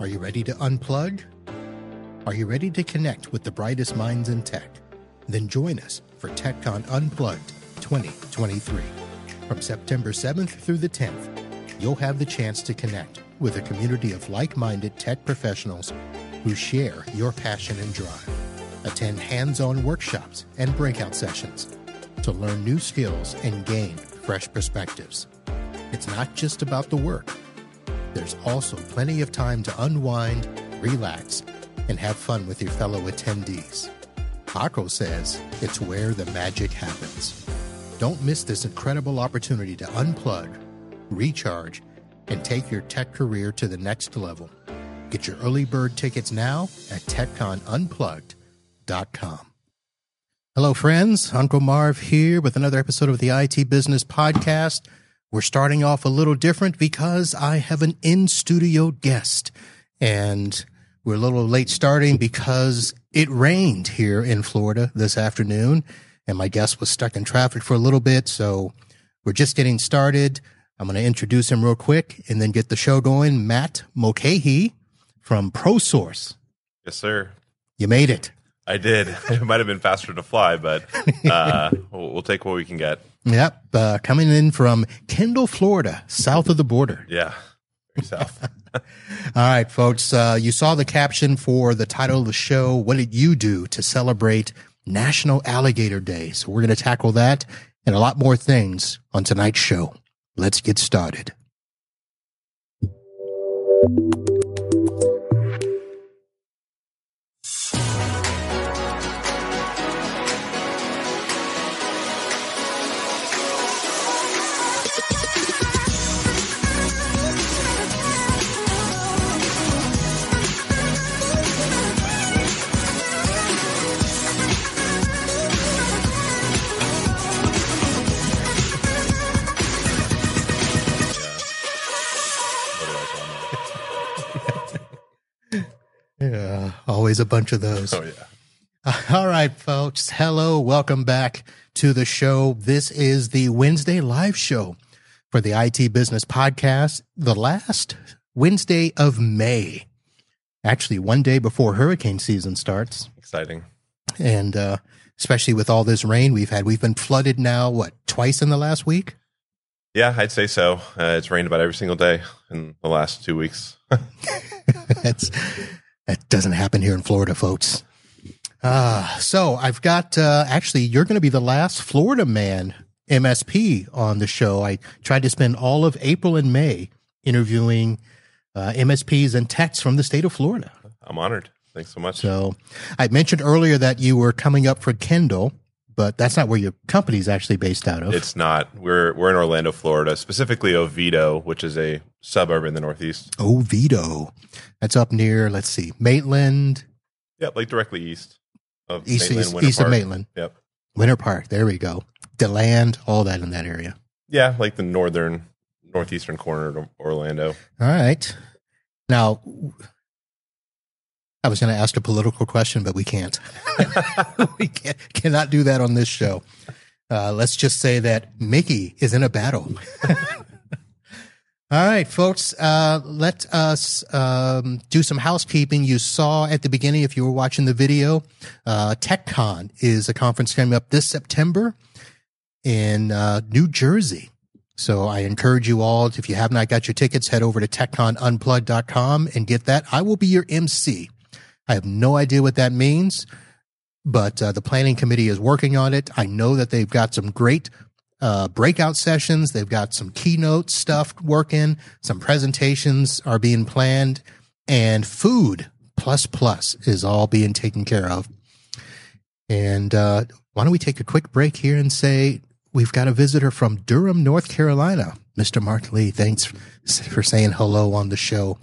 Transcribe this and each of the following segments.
Are you ready to unplug? Are you ready to connect with the brightest minds in tech? Then join us for TechCon Unplugged 2023. From September 7th through the 10th, you'll have the chance to connect with a community of like minded tech professionals who share your passion and drive. Attend hands on workshops and breakout sessions to learn new skills and gain fresh perspectives. It's not just about the work, there's also plenty of time to unwind, relax, and have fun with your fellow attendees. Akko says it's where the magic happens. Don't miss this incredible opportunity to unplug, recharge, and take your tech career to the next level. Get your early bird tickets now at TechConUnplugged.com. Hello, friends. Uncle Marv here with another episode of the IT Business Podcast. We're starting off a little different because I have an in studio guest and we're a little late starting because it rained here in Florida this afternoon and my guest was stuck in traffic for a little bit. So we're just getting started. I'm going to introduce him real quick and then get the show going. Matt Mulcahy from ProSource. Yes, sir. You made it. I did. It might have been faster to fly, but uh, we'll, we'll take what we can get. Yep. Uh, coming in from Kendall, Florida, south of the border. Yeah, very south. All right, folks. Uh, you saw the caption for the title of the show. What did you do to celebrate National Alligator Day? So we're going to tackle that and a lot more things on tonight's show. Let's get started. Always a bunch of those. Oh yeah. All right, folks. Hello. Welcome back to the show. This is the Wednesday live show for the IT Business Podcast, the last Wednesday of May. Actually, one day before hurricane season starts. Exciting. And, uh, especially with all this rain we've had, we've been flooded now, what, twice in the last week? Yeah, I'd say so. Uh, it's rained about every single day in the last two weeks. That's that doesn't happen here in Florida, folks. Uh, so I've got uh, actually you're going to be the last Florida man MSP on the show. I tried to spend all of April and May interviewing uh, MSPs and techs from the state of Florida. I'm honored. Thanks so much. So I mentioned earlier that you were coming up for Kendall, but that's not where your company's actually based out of. It's not. We're we're in Orlando, Florida, specifically Oviedo, which is a suburb in the Northeast. Oviedo. That's up near, let's see, Maitland, Yeah, like directly east of east, Maitland, east, east of Maitland. Yep. Winter Park. There we go. Deland, all that in that area. Yeah, like the northern northeastern corner of Orlando. All right. Now, I was going to ask a political question, but we can't. we can't, cannot do that on this show. Uh, let's just say that Mickey is in a battle. All right, folks, uh, let us um, do some housekeeping. You saw at the beginning, if you were watching the video, uh, TechCon is a conference coming up this September in uh, New Jersey. So I encourage you all, if you have not got your tickets, head over to techconunplugged.com and get that. I will be your MC. I have no idea what that means, but uh, the planning committee is working on it. I know that they've got some great uh, breakout sessions. They've got some keynote stuff working. Some presentations are being planned and food plus plus is all being taken care of. And uh, why don't we take a quick break here and say we've got a visitor from Durham, North Carolina, Mr. Mark Lee. Thanks for saying hello on the show.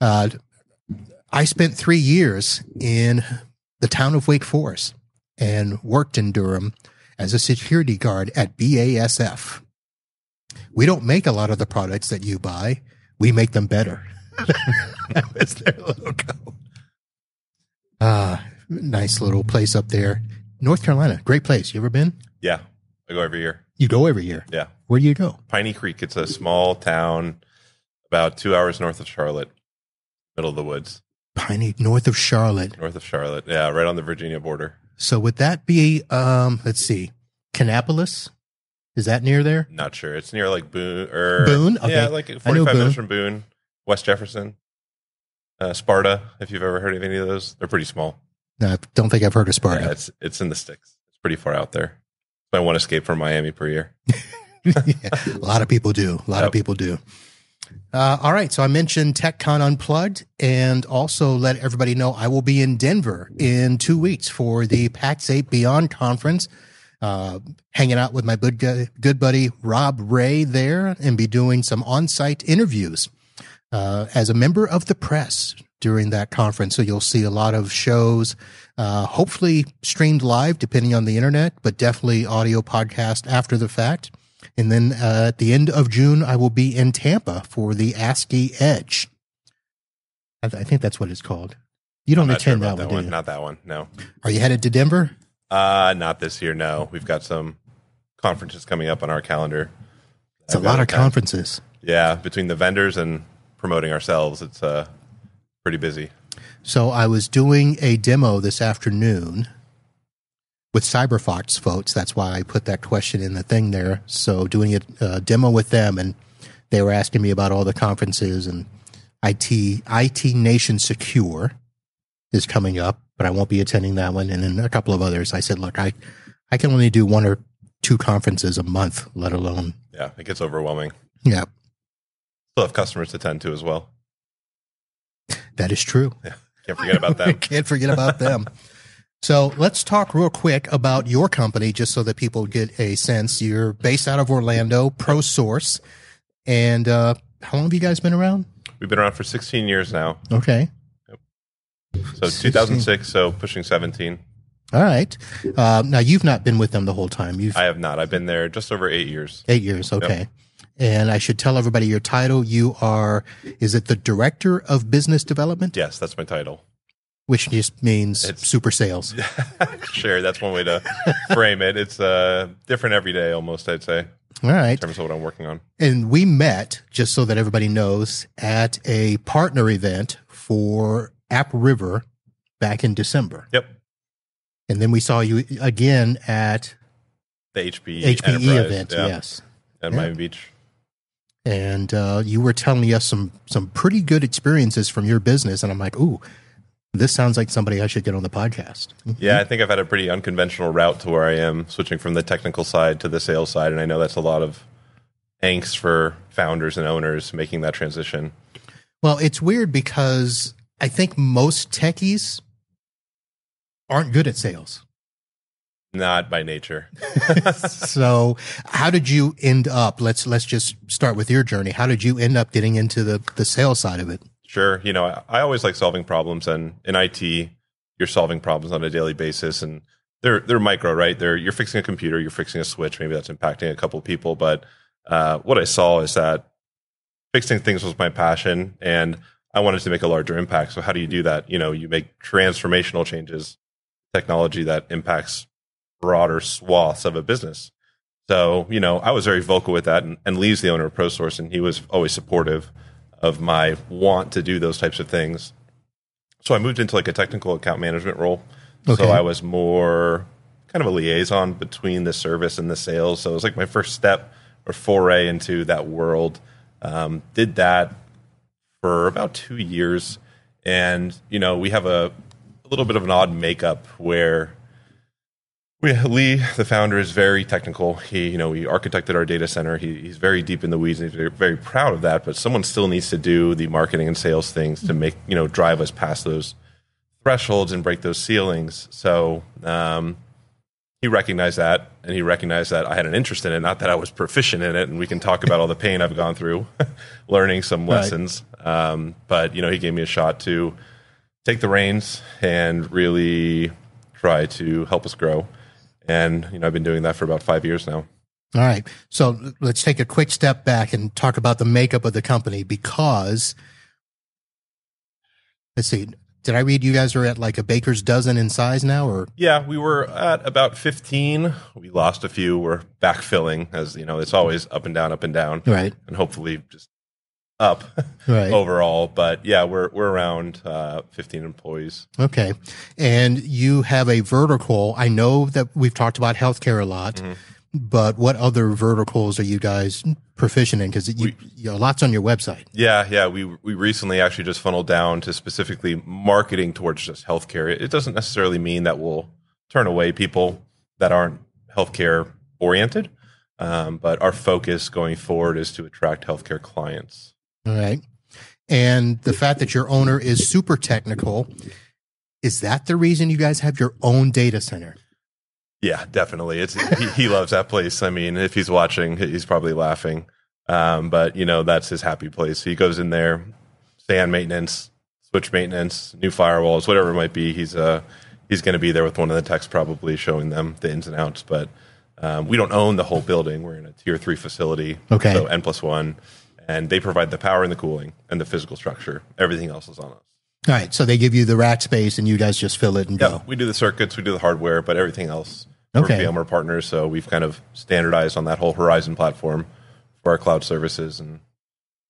Uh, I spent three years in the town of Wake Forest and worked in Durham as a security guard at BASF. We don't make a lot of the products that you buy. We make them better. That's their logo. Ah, nice little place up there. North Carolina, great place. You ever been? Yeah, I go every year. You go every year. Yeah, Where do you go? Piney Creek. It's a small town about two hours north of Charlotte. middle of the woods, Piney, north of Charlotte. north of Charlotte. Yeah, right on the Virginia border. So would that be, um, let's see, Kannapolis? Is that near there? Not sure. It's near like Boone or Boone? Okay. Yeah, like 45 Boone. minutes from Boone, West Jefferson, uh, Sparta. If you've ever heard of any of those, they're pretty small. No, I don't think I've heard of Sparta. Yeah, it's it's in the sticks. It's pretty far out there. It's my one escape from Miami per year. Yeah, a lot of people do. A lot of people do. Uh, all right. So I mentioned TechCon Unplugged and also let everybody know I will be in Denver in two weeks for the Pax8 Beyond conference. Uh, hanging out with my good, good buddy Rob Rae there and be doing some on site interviews uh, as a member of the press during that conference. So you'll see a lot of shows, uh, hopefully streamed live, depending on the internet, but definitely audio podcast after the fact. And then uh, at the end of June, I will be in Tampa for the ASCII Edge. I, th- I think that's what it's called. You don't Not sure attend that, that one, one. do you? Not that one. No. Are you headed to Denver? Uh not this year. No. We've got some conferences coming up on our calendar. It's a I've got lot of attend. conferences. Yeah, between the vendors and promoting ourselves, it's uh pretty busy. So I was doing a demo this afternoon with CyberFox folks. That's why I put that question in the thing there. So doing a, a demo with them, and they were asking me about all the conferences and IT IT Nation Secure is coming up, but I won't be attending that one, and then a couple of others. I said, look, I I can only do one or two conferences a month, let alone Yeah, it gets overwhelming. yeah. Still have customers to tend to as well. That is true. Yeah. Can't forget about them. Can't forget about them. So let's talk real quick about your company, just so that people get a sense. You're based out of Orlando, ProSource, and uh, how long have you guys been around? We've been around for 16 years now. Okay, So 2006, so pushing 17. all right. Uh, now you've not been with them the whole time. You've I have not. I've been there just over eight years. eight years. Okay. And I should tell everybody your title. You are, is it the director of business development? Yes, that's my title. Which just means It's- super sales. sure, that's one way to frame it. It's uh, different every day, almost. I'd say, All right. in terms of what I'm working on. And we met, just so that everybody knows, at a partner event for AppRiver back in December. Yep, And then we saw you again at the HPE HPE Enterprise, event. yeah, Yes. at Yeah. Miami Beach. And uh, you were telling us some some pretty good experiences from your business. And I'm like, ooh, this sounds like somebody I should get on the podcast. Yeah, I think I've had a pretty unconventional route to where I am, switching from the technical side to the sales side, and I know that's a lot of angst for founders and owners making that transition. Well, it's weird because I think most techies aren't good at sales. Not by nature. so how did you end up let's let's just start with your journey how did you end up getting into the the sales side of it Sure. You know, I, I always like solving problems, and in IT, you're solving problems on a daily basis, and they're they're micro, right? They're you're fixing a computer, you're fixing a switch, maybe that's impacting a couple people, but uh, what I saw is that fixing things was my passion, and I wanted to make a larger impact. So how do you do that? You know, you make transformational changes, technology that impacts broader swaths of a business. So, you know, I was very vocal with that, and, and Lee's the owner of ProSource, and he was always supportive of my want to do those types of things. So I moved into like a technical account management role. Okay. So I was more kind of a liaison between the service and the sales. So it was like my first step or foray into that world. Um, did that for about two years, and you know we have a, a little bit of an odd makeup where we Lee, the founder, is very technical. He, you know, he architected our data center. He, he's very deep in the weeds, and he's very, very proud of that. But someone still needs to do the marketing and sales things to make you know drive us past those thresholds and break those ceilings. So um, he recognized that, and he recognized that I had an interest in it, not that I was proficient in it. And we can talk about all the pain I've gone through, learning some Right. lessons. Um, but you know, he gave me a shot to take the reins and really try to help us grow. And you know, I've been doing that for about five years now. all right so let's take a quick step back and talk about the makeup of the company because let's see did i read you guys are at like a baker's dozen in size now or Yeah, we were at about 15. We lost a few. We're backfilling, as you know, it's always up and down, up and down. right and hopefully just up Right. overall. But yeah, we're we're around uh, 15 employees. Okay. And you have a vertical. I know that we've talked about healthcare a lot, Mm-hmm. but what other verticals are you guys proficient in? Because you, you know, lots on your website. Yeah, yeah. We we recently actually just funneled down to specifically marketing towards just healthcare. It doesn't necessarily mean that we'll turn away people that aren't healthcare oriented, um, but our focus going forward is to attract healthcare clients. All right. And the fact that your owner is super technical, is that the reason you guys have your own data center? Yeah, definitely. It's he, he loves that place. I mean, if he's watching, he's probably laughing. Um, but you know, that's his happy place. He goes in there, SAN maintenance, switch maintenance, new firewalls, whatever it might be. He's uh he's going to be there with one of the techs, probably showing them the ins and outs. But um, we don't own the whole building. We're in a tier three facility, Okay. so N plus one, and they provide the power and the cooling and the physical structure. Everything else is on us. All right. So they give you the rack space and you guys just fill it and Yeah, go. we do the circuits, we do the hardware, but everything else Okay. we're VMware partners, so we've kind of standardized on that whole Horizon platform for our cloud services, and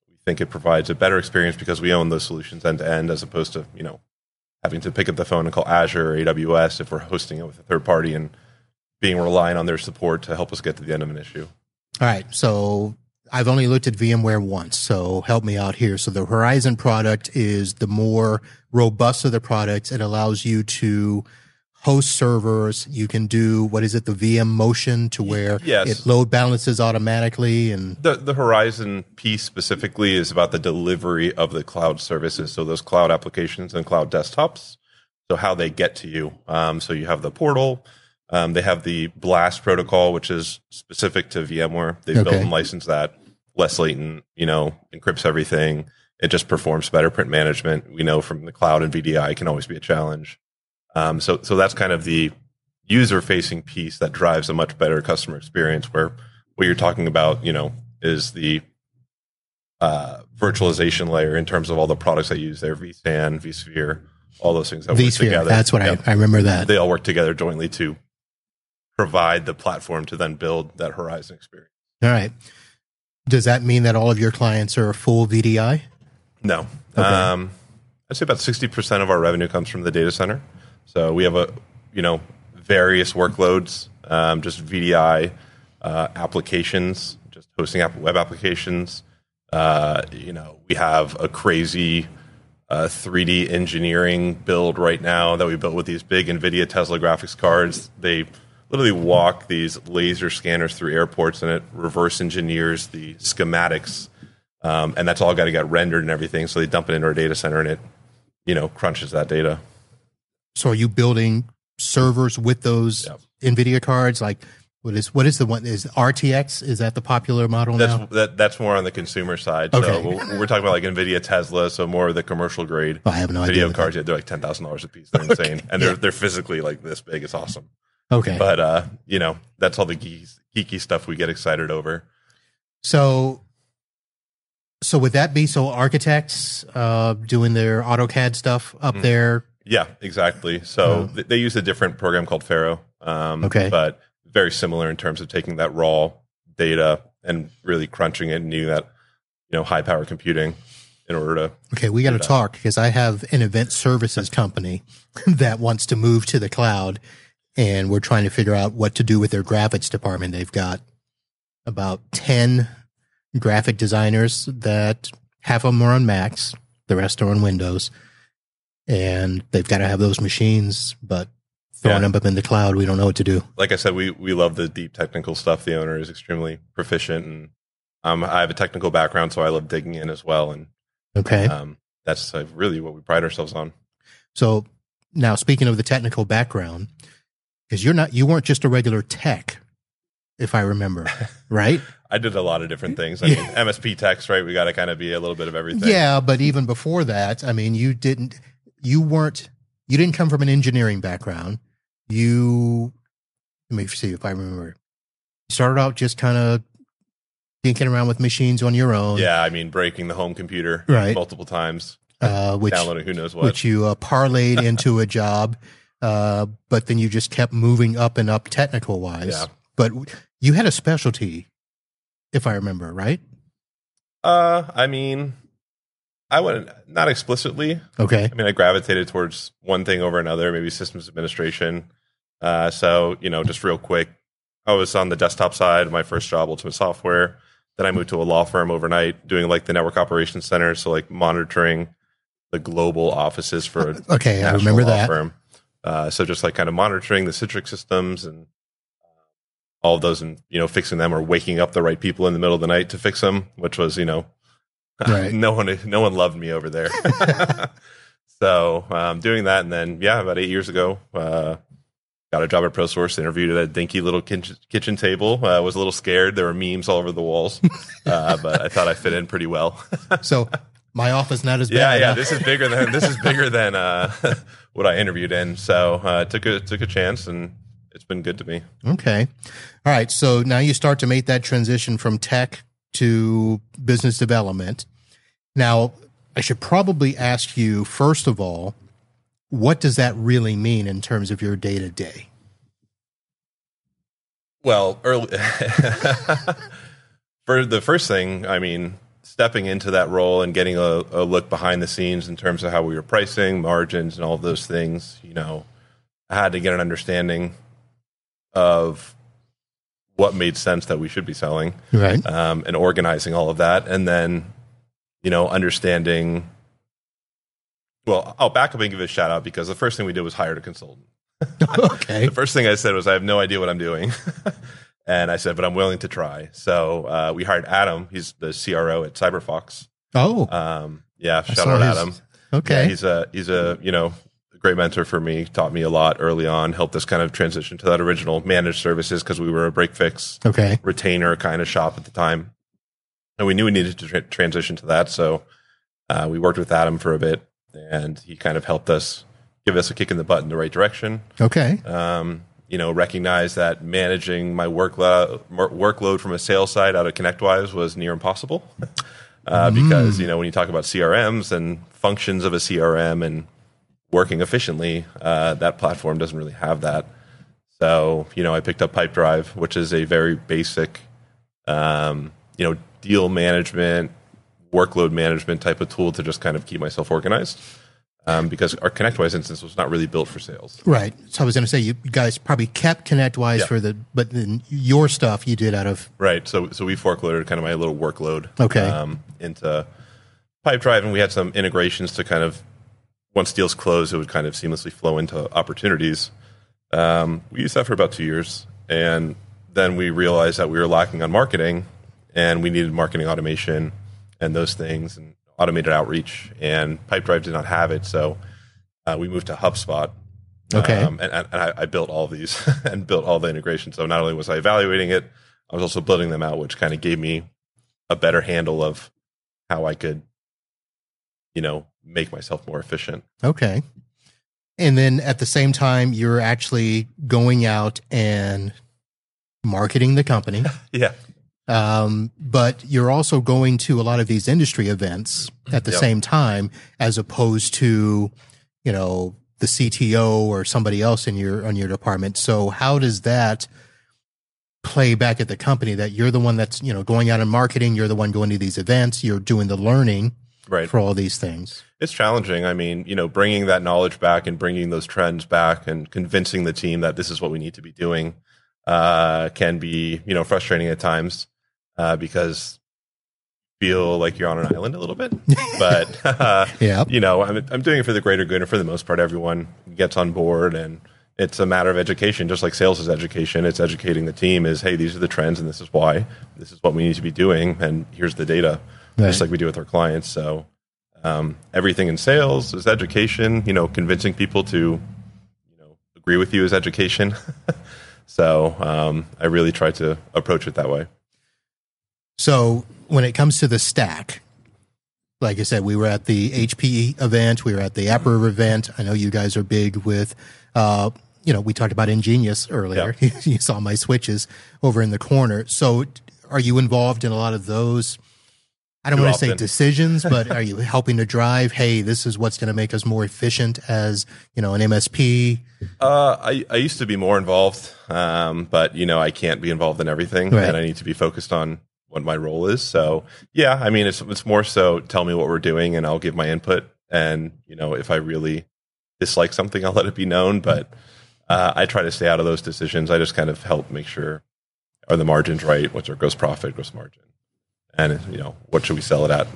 we think it provides a better experience because we own those solutions end to end, as opposed to you know having to pick up the phone and call Azure or AWS if we're hosting it with a third party and being reliant on their support to help us get to the end of an issue. All right. So I've only looked at VMware once, so help me out here. So the Horizon product is the more robust of the products. It allows you to host servers. You can do what is it, the vMotion to where Yes. it load balances automatically and The the Horizon piece specifically is about the delivery of the cloud services. So those cloud applications and cloud desktops. So how they get to you. Um, so you have the portal. Um, they have the Blast protocol, which is specific to VMware. They've built and licensed that. Less latent, you know, encrypts everything. It just performs better print management. We know from the cloud and VDI can always be a challenge. Um, so so that's kind of the user facing piece that drives a much better customer experience where what you're talking about, you know, is the uh, virtualization layer in terms of all the products I use there, vSAN, vSphere, all those things that work vSphere. together. That's what Yep. I, I remember that. They all work together jointly to provide the platform to then build that Horizon experience. All right. Does that mean that all of your clients are full VDI? No. Okay. Um, I'd say about 60% of our revenue comes from the data center. So we have a, you know, various workloads, um, just VDI uh, applications, just hosting app- web applications. Uh, you know, we have a crazy uh, 3D engineering build right now that we built with these big NVIDIA Tesla graphics cards. They literally walk these laser scanners through airports and it reverse engineers the schematics um, and that's all got to get rendered and everything. So they dump it into our data center, and it, you know, crunches that data. So are you building servers with those Yep. NVIDIA cards? Like what is what is the one is RTX? Is that the popular model That's now? that, that's more on the consumer side. Okay. So we're, we're talking about like Nvidia, Tesla, so more of the commercial grade Oh, I have no idea. video what cards. Yeah, they're like ten thousand dollars a piece. They're insane, and they're yeah. they're physically like this big. It's awesome. Okay. But uh, you know, that's all the geeky, geeky stuff we get excited over. So, so would that be so architects uh, doing their AutoCAD stuff up Mm. there? Yeah, exactly. So Oh. th- they use a different program called Faro. Um, Okay. But very similar in terms of taking that raw data and really crunching it and needing that, you know, high power computing in order to. Okay, we got to talk because I have an event services company that wants to move to the cloud, and we're trying to figure out what to do with their graphics department. They've got about ten graphic designers that half of them are on Macs, the rest are on Windows, and they've got to have those machines, but throwing Yeah. them up in the cloud, we don't know what to do. Like I said, we we love the deep technical stuff. The owner is extremely proficient, and um, I have a technical background, so I love digging in as well. And Okay. um, that's uh, really what we pride ourselves on. So now speaking of the technical background, because you're not you weren't just a regular tech, if I remember, right? I did a lot of different things. I mean, MSP techs, right? We got to kind of be a little bit of everything. yeah, but even before that, I mean, you didn't you weren't you didn't come from an engineering background. You let me see if I remember. You started out just kind of dinking around with machines on your own. Yeah, I mean, breaking the home computer Right. multiple times, Uh, which downloading who knows what. which you uh, parlayed into a job, uh, but then you just kept moving up and up technical wise. Yeah. But you had a specialty, if I remember right. Uh, I mean, I wouldn't not explicitly. Okay. I mean, I gravitated towards one thing over another, maybe systems administration. Uh, so you know, just real quick, I was on the desktop side. My first job, Ultimate Software. Then I moved to a law firm overnight, doing like the network operations center, so like monitoring the global offices for a Okay, I remember law that. firm. Uh, so just like kind of monitoring the Citrix systems and uh, all of those, and you know, fixing them or waking up the right people in the middle of the night to fix them, which was you know, Right. no one no one loved me over there. so um, doing that, and then yeah, about eight years ago, uh, got a job at ProSource. Interviewed at a dinky little kitchen, kitchen table. uh, was a little scared. There were memes all over the walls, uh, but I thought I fit in pretty well. So my office not as yeah, bad. yeah. huh? This is bigger than this is bigger than uh, what I interviewed in. So uh, took a took a chance, and it's been good to me. Okay. All right. So now you start to make that transition from tech to business development. Now, I should probably ask you, first of all, what does that really mean in terms of your day to day? Well, early for the first thing, I mean, stepping into that role and getting a, a look behind the scenes in terms of how we were pricing, margins, and all of those things. You know, I had to get an understanding of what made sense that we should be selling. Right. um, and organizing all of that, and then you know understanding. Well, I'll back up and give a shout out because the first thing we did was hire a consultant. okay. The first thing I said was, "I have no idea what I'm doing," and I said, "But I'm willing to try." So uh, we hired Adam. He's the CRO at CyberFox. Oh, Um, yeah, shout out his- Adam. okay. Yeah, he's a he's a you know great mentor for me. Taught me a lot early on. Helped us kind of transition to that original managed services because we were a break fix okay. retainer kind of shop at the time, and we knew we needed to tra- transition to that. So uh, we worked with Adam for a bit, and he kind of helped us give us a kick in the butt in the right direction. Okay. Um, you know, recognize that managing my workload workload from a sales side out of ConnectWise was near impossible. Uh, because you know when you talk about CRMs and functions of a CRM and working efficiently, uh, that platform doesn't really have that. So you know, I picked up PipeDrive, which is a very basic, um, you know, deal management, workload management type of tool to just kind of keep myself organized. Um, because our ConnectWise instance was not really built for sales. Right. So I was going to say you guys probably kept ConnectWise Yeah. for the, but then your stuff you did out of Right. So so we forkloaded kind of my little workload Okay. um, into PipeDrive, and we had some integrations to kind of once deals closed, it would kind of seamlessly flow into opportunities. Um, we used that for about two years, and then we realized that we were lacking on marketing, and we needed marketing automation and those things, and automated outreach. And PipeDrive did not have it, so uh, we moved to HubSpot. Okay. Um, and and I, I built all these and built all the integrations. So not only was I evaluating it, I was also building them out, which kind of gave me a better handle of how I could, you know, make myself more efficient. Okay. And then at the same time, you're actually going out and marketing the company. Yeah. Um, but you're also going to a lot of these industry events at the Yep. same time, as opposed to, you know, the CTO or somebody else in your on your department. So how does that play back at the company that you're the one that's you know going out and marketing, you're the one going to these events, you're doing the learning Right. for all these things. It's challenging. I mean, you know, bringing that knowledge back and bringing those trends back and convincing the team that this is what we need to be doing uh, can be, you know, frustrating at times uh, because feel like you're on an island a little bit. But uh, Yeah. you know, I'm I'm doing it for the greater good, and for the most part, everyone gets on board, and it's a matter of education, just like sales is education. It's educating the team. Is hey, these are the trends, and this is why. This is what we need to be doing, and here's the data, Right. just like we do with our clients. So um, everything in sales is education. You know, convincing people to you know agree with you is education. so um, I really try to approach it that way. So when it comes to the stack, like I said, we were at the HPE event, we were at the AppRiver event. I know you guys are big with, uh, you know, we talked about EnGenius earlier. you saw my switches over in the corner. So are you involved in a lot of those? I don't Too want to say decisions, but are you helping to drive? Hey, this is what's going to make us more efficient as you know an MSP. Uh, I, I used to be more involved, um, but you know I can't be involved in everything, Right. and I need to be focused on what my role is. So yeah, I mean, it's it's more so tell me what we're doing, and I'll give my input. And you know, if I really dislike something, I'll let it be known. But uh, I try to stay out of those decisions. I just kind of help make sure are the margins right? What's our gross profit, gross margin, and you know, what should we sell it at?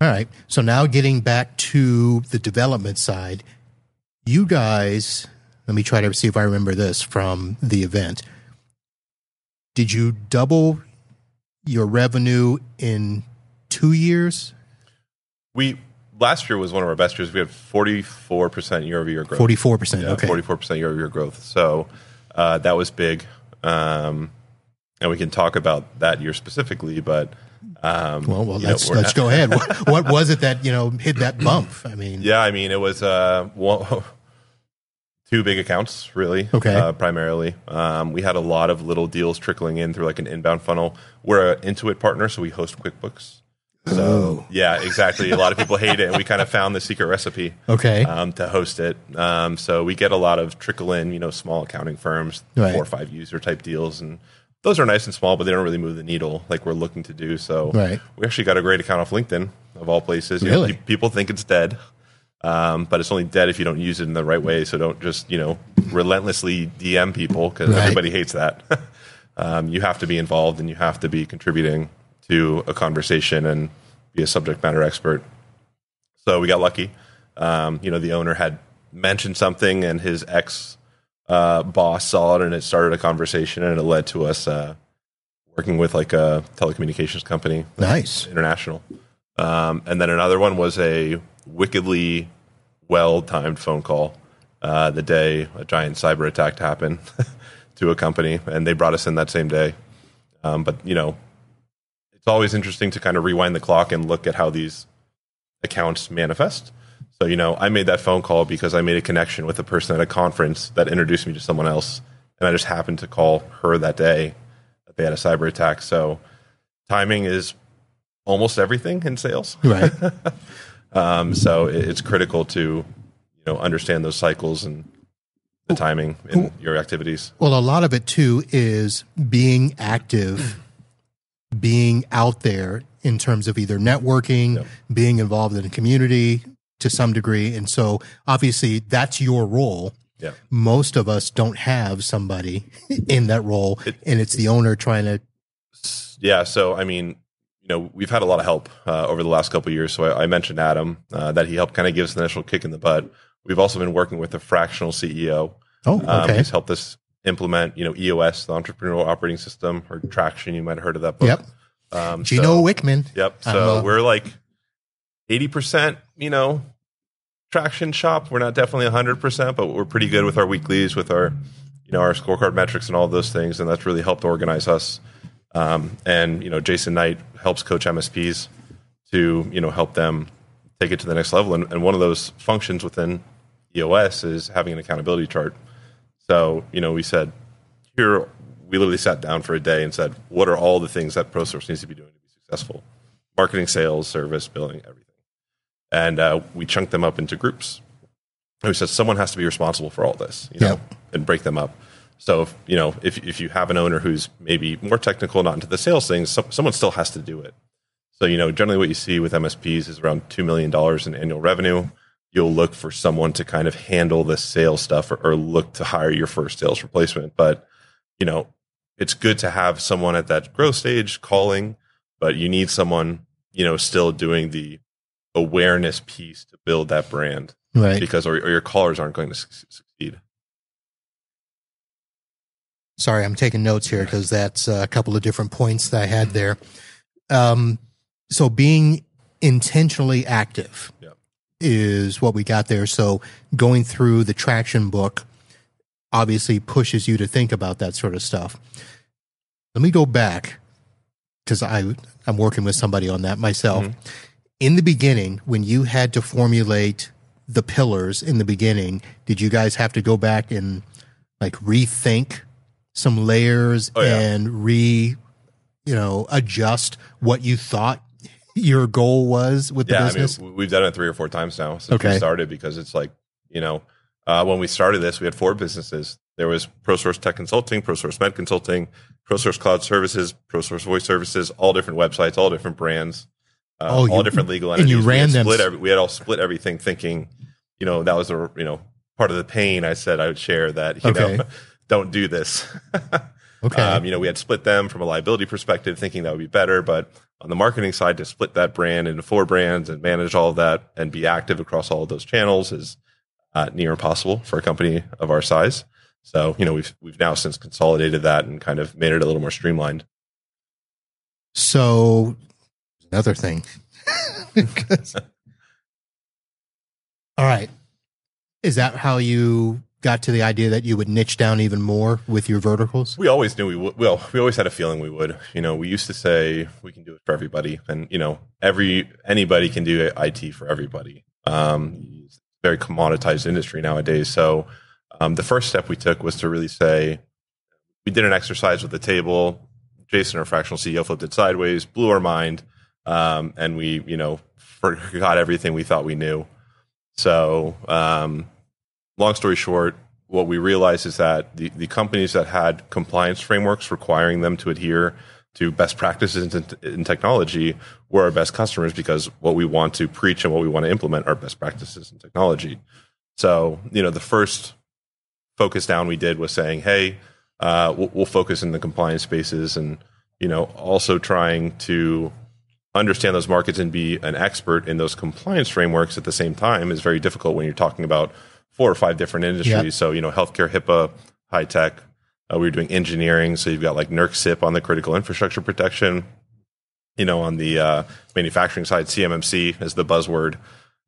All right. So now getting back to the development side, you guys, let me try to see if I remember this from the event. Did you double your revenue in two years? We last year was one of our best years. We had forty four percent year over year growth. Forty four percent. Okay. Forty four percent year over year growth. So uh, that was big. Um, and we can talk about that year specifically, but um, well, well, let's know, let's not, go ahead. what, what, was it that you know hit that bump? I mean, yeah, I mean it was uh, one, two big accounts really. Okay, uh, primarily, um, we had a lot of little deals trickling in through like an inbound funnel. We're an Intuit partner, so we host QuickBooks. So oh. yeah, exactly. A lot of people hate it, and we kind of found the secret recipe. Okay, um, to host it. Um, so we get a lot of trickle in, you know, small accounting firms, right. four or five user type deals, and those are nice and small, but they don't really move the needle like we're looking to do. So right. we actually got a great account off LinkedIn of all places. Really? Know, people think it's dead, um, but it's only dead if you don't use it in the right way. So don't just you know relentlessly DM people because right. everybody hates that. um, you have to be involved and you have to be contributing to a conversation and be a subject matter expert. So we got lucky. Um, you know, the owner had mentioned something and his ex uh, boss saw it and it started a conversation and it led to us uh, working with like a telecommunications company. Nice. International. Um, and then another one was a wickedly well timed phone call uh, the day a giant cyber attack happened to a company and they brought us in that same day. Um, but, you know, it's always interesting to kind of rewind the clock and look at how these accounts manifest. So, you know, I made that phone call because I made a connection with a person at a conference that introduced me to someone else. And I just happened to call her that day that they had a cyber attack. So, timing is almost everything in sales. Right. um, so, it's critical to, you know, understand those cycles and the timing in your activities. Well, a lot of it too is being active, being out there in terms of either networking, yep. being involved in a community, to some degree. And so obviously that's your role. Yeah. Most of us don't have somebody in that role it, and it's the owner trying to. Yeah. So, I mean, you know, we've had a lot of help uh, over the last couple years. So I, I mentioned Adam, uh, that he helped kind of give us the initial kick in the butt. We've also been working with a fractional CEO. Oh, um, okay. Um, he's helped us implement, you know, EOS, the entrepreneurial operating system, or Traction. You might have heard of that book. Yep. Um, Gino so, Wickman. Yep. So we're like 80%, you know, traction shop. We're not definitely 100%, but we're pretty good with our weeklies, with our, you know, our scorecard metrics and all those things. And that's really helped organize us. Um, and, you know, Jason Knight helps coach MSPs to, you know, help them take it to the next level. And, and one of those functions within EOS is having an accountability chart. So, you know, we said, here, we literally sat down for a day and said, what are all the things that ProSource needs to be doing to be successful? Marketing, sales, service, billing, everything and uh, we chunked them up into groups. And we said someone has to be responsible for all this, you know, yep. and break them up. So if, you know, if if you have an owner who's maybe more technical, not into the sales things, so, someone still has to do it. So you know, generally what you see with MSPs is around two million dollars in annual revenue. You'll look for someone to kind of handle the sales stuff, or, or look to hire your first sales replacement. But you know, it's good to have someone at that growth stage calling, but you need someone you know still doing the awareness piece to build that brand, right? Because or, or your callers aren't going to succeed. Sorry, I'm taking notes here because that's a couple of different points that I had there. Um, so being intentionally active is what we got there. So going through the traction book obviously pushes you to think about that sort of stuff. Let me go back because I I'm working with somebody on that myself. Mm-hmm in the beginning, when you had to formulate the pillars in the beginning, did you guys have to go back and like rethink some layers oh, yeah. and re, you know, adjust what you thought your goal was with yeah, the business? I mean, we've done it three or four times now since okay. we started because it's like, you know, uh, when we started this, we had four businesses. There was ProSource Tech Consulting, ProSource Med Consulting, ProSource Cloud Services, ProSource Voice Services, all different websites, all different brands, uh, Oh, all you- different legal and entities. you We ran had them Split every, we had all split everything, thinking, you know, that was a you know part of the pain. I said I would share that. You Okay. know, don't do this. Okay. Um, you know, we had split them from a liability perspective, thinking that would be better. But on the marketing side, to split that brand into four brands and manage all of that and be active across all of those channels is uh, near impossible for a company of our size. So, you know, we've we've now since consolidated that and kind of made it a little more streamlined. So another thing. all right. Is that how you got to the idea that you would niche down even more with your verticals? We always knew we would. Well, we always had a feeling we would. You know, we used to say we can do it for everybody, and you know, every anybody can do IT for everybody. Um, it's a very commoditized industry nowadays. So, um, the first step we took was to really say we did an exercise with the table. Jason, our fractional CEO, flipped it sideways, blew our mind, um, and we, you know, forgot everything we thought we knew. So, um, long story short, what we realized is that the, the companies that had compliance frameworks requiring them to adhere to best practices in, in technology were our best customers because what we want to preach and what we want to implement are best practices in technology. So, you know, the first focus down we did was saying, hey, uh, we'll, we'll focus in the compliance spaces and, you know, also trying to understand those markets and be an expert in those compliance frameworks at the same time is very difficult when you're talking about four or five different industries. Yep. So, you know, healthcare, HIPAA, high tech. Uh, we were doing engineering. So you've got like NERC CIP on the critical infrastructure protection. You know, on the uh, manufacturing side, CMMC is the buzzword.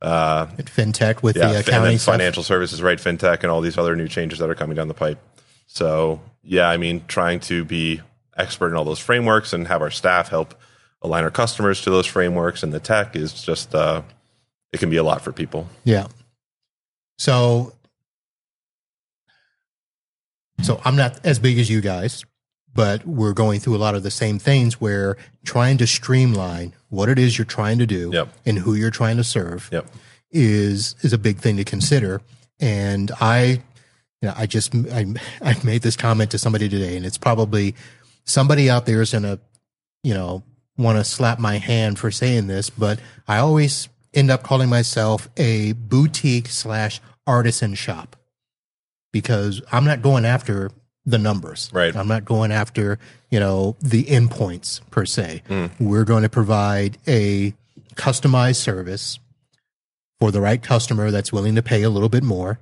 Uh, FinTech with yeah, the and accounting stuff? financial services, right? FinTech and all these other new changes that are coming down the pipe. So, yeah, I mean, trying to be expert in all those frameworks and have our staff help align our customers to those frameworks and the tech is just, uh, it can be a lot for people. Yeah. So, so I'm not as big as you guys, but we're going through a lot of the same things where trying to streamline what it is you're trying to do Yep. and who you're trying to serve Yep. is is a big thing to consider. And I, you know, I just I, I made this comment to somebody today, and it's probably somebody out there is gonna, you know, want to slap my hand for saying this, but I always end up calling myself a boutique slash artisan shop because I'm not going after the numbers. Right. I'm not going after, you know, the endpoints per se. We're going to provide a customized service for the right customer that's willing to pay a little bit more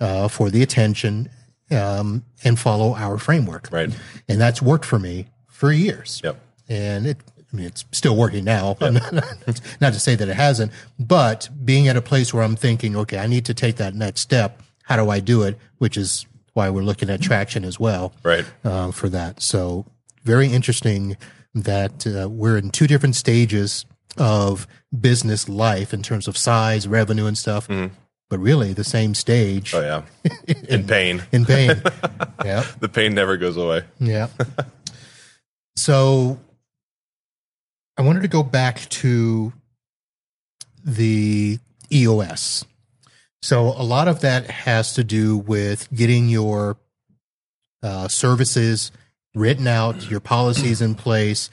uh, for the attention um, and follow our framework. Right. And that's worked for me for years. Yep. And it, I mean, it's still working now. Not to say that it hasn't, but being at a place where I'm thinking, okay, I need to take that next step. How do I do it? Which is why we're looking at traction as well Right. uh, for that. So very interesting that uh, we're in two different stages of business life in terms of size, revenue, and stuff, but really the same stage Oh, yeah. In pain. in pain. yeah, The pain never goes away. yeah. So I wanted to go back to the EOS. So a lot of that has to do with getting your uh, services written out, your policies in place,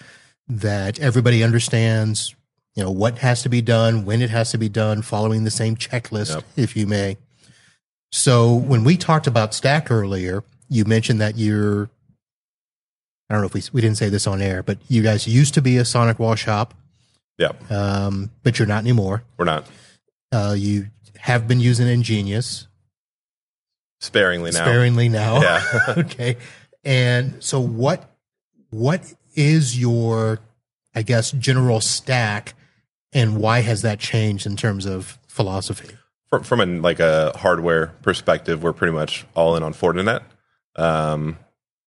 that everybody understands. You know what has to be done, when it has to be done, following the same checklist, Yep. if you may. So when we talked about Stack earlier, you mentioned that you're. I don't know if we we didn't say this on air, but you guys used to be a SonicWall shop, Yeah. um, but you're not anymore. We're not Uh, you have been using EnGenius sparingly now. sparingly now. Yeah. okay. And so what what is your I guess general stack and why has that changed in terms of philosophy? from, from an like a hardware perspective, we're pretty much all in on Fortinet. Um,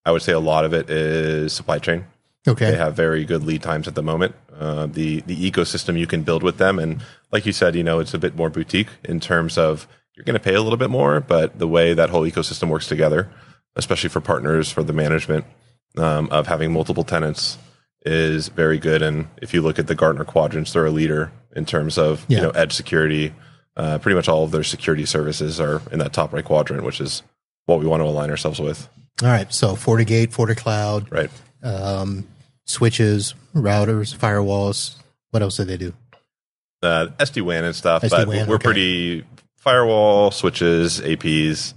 I would say a lot of it is supply chain. Okay. They have very good lead times at the moment. Uh, the the ecosystem you can build with them, and like you said, you know, it's a bit more boutique in terms of you're going to pay a little bit more, but the way that whole ecosystem works together, especially for partners for the management um, of having multiple tenants, is very good. And if you look at the Gartner quadrants, they're a leader in terms of Yeah. you know edge security. Uh, pretty much all of their security services are in that top right quadrant, which is what we want to align ourselves with. All right. So FortiGate, FortiCloud, Right. um, switches, routers, firewalls. What else do they do? Uh, SD WAN and stuff, but SD-WAN, we're okay. pretty firewall switches, APs.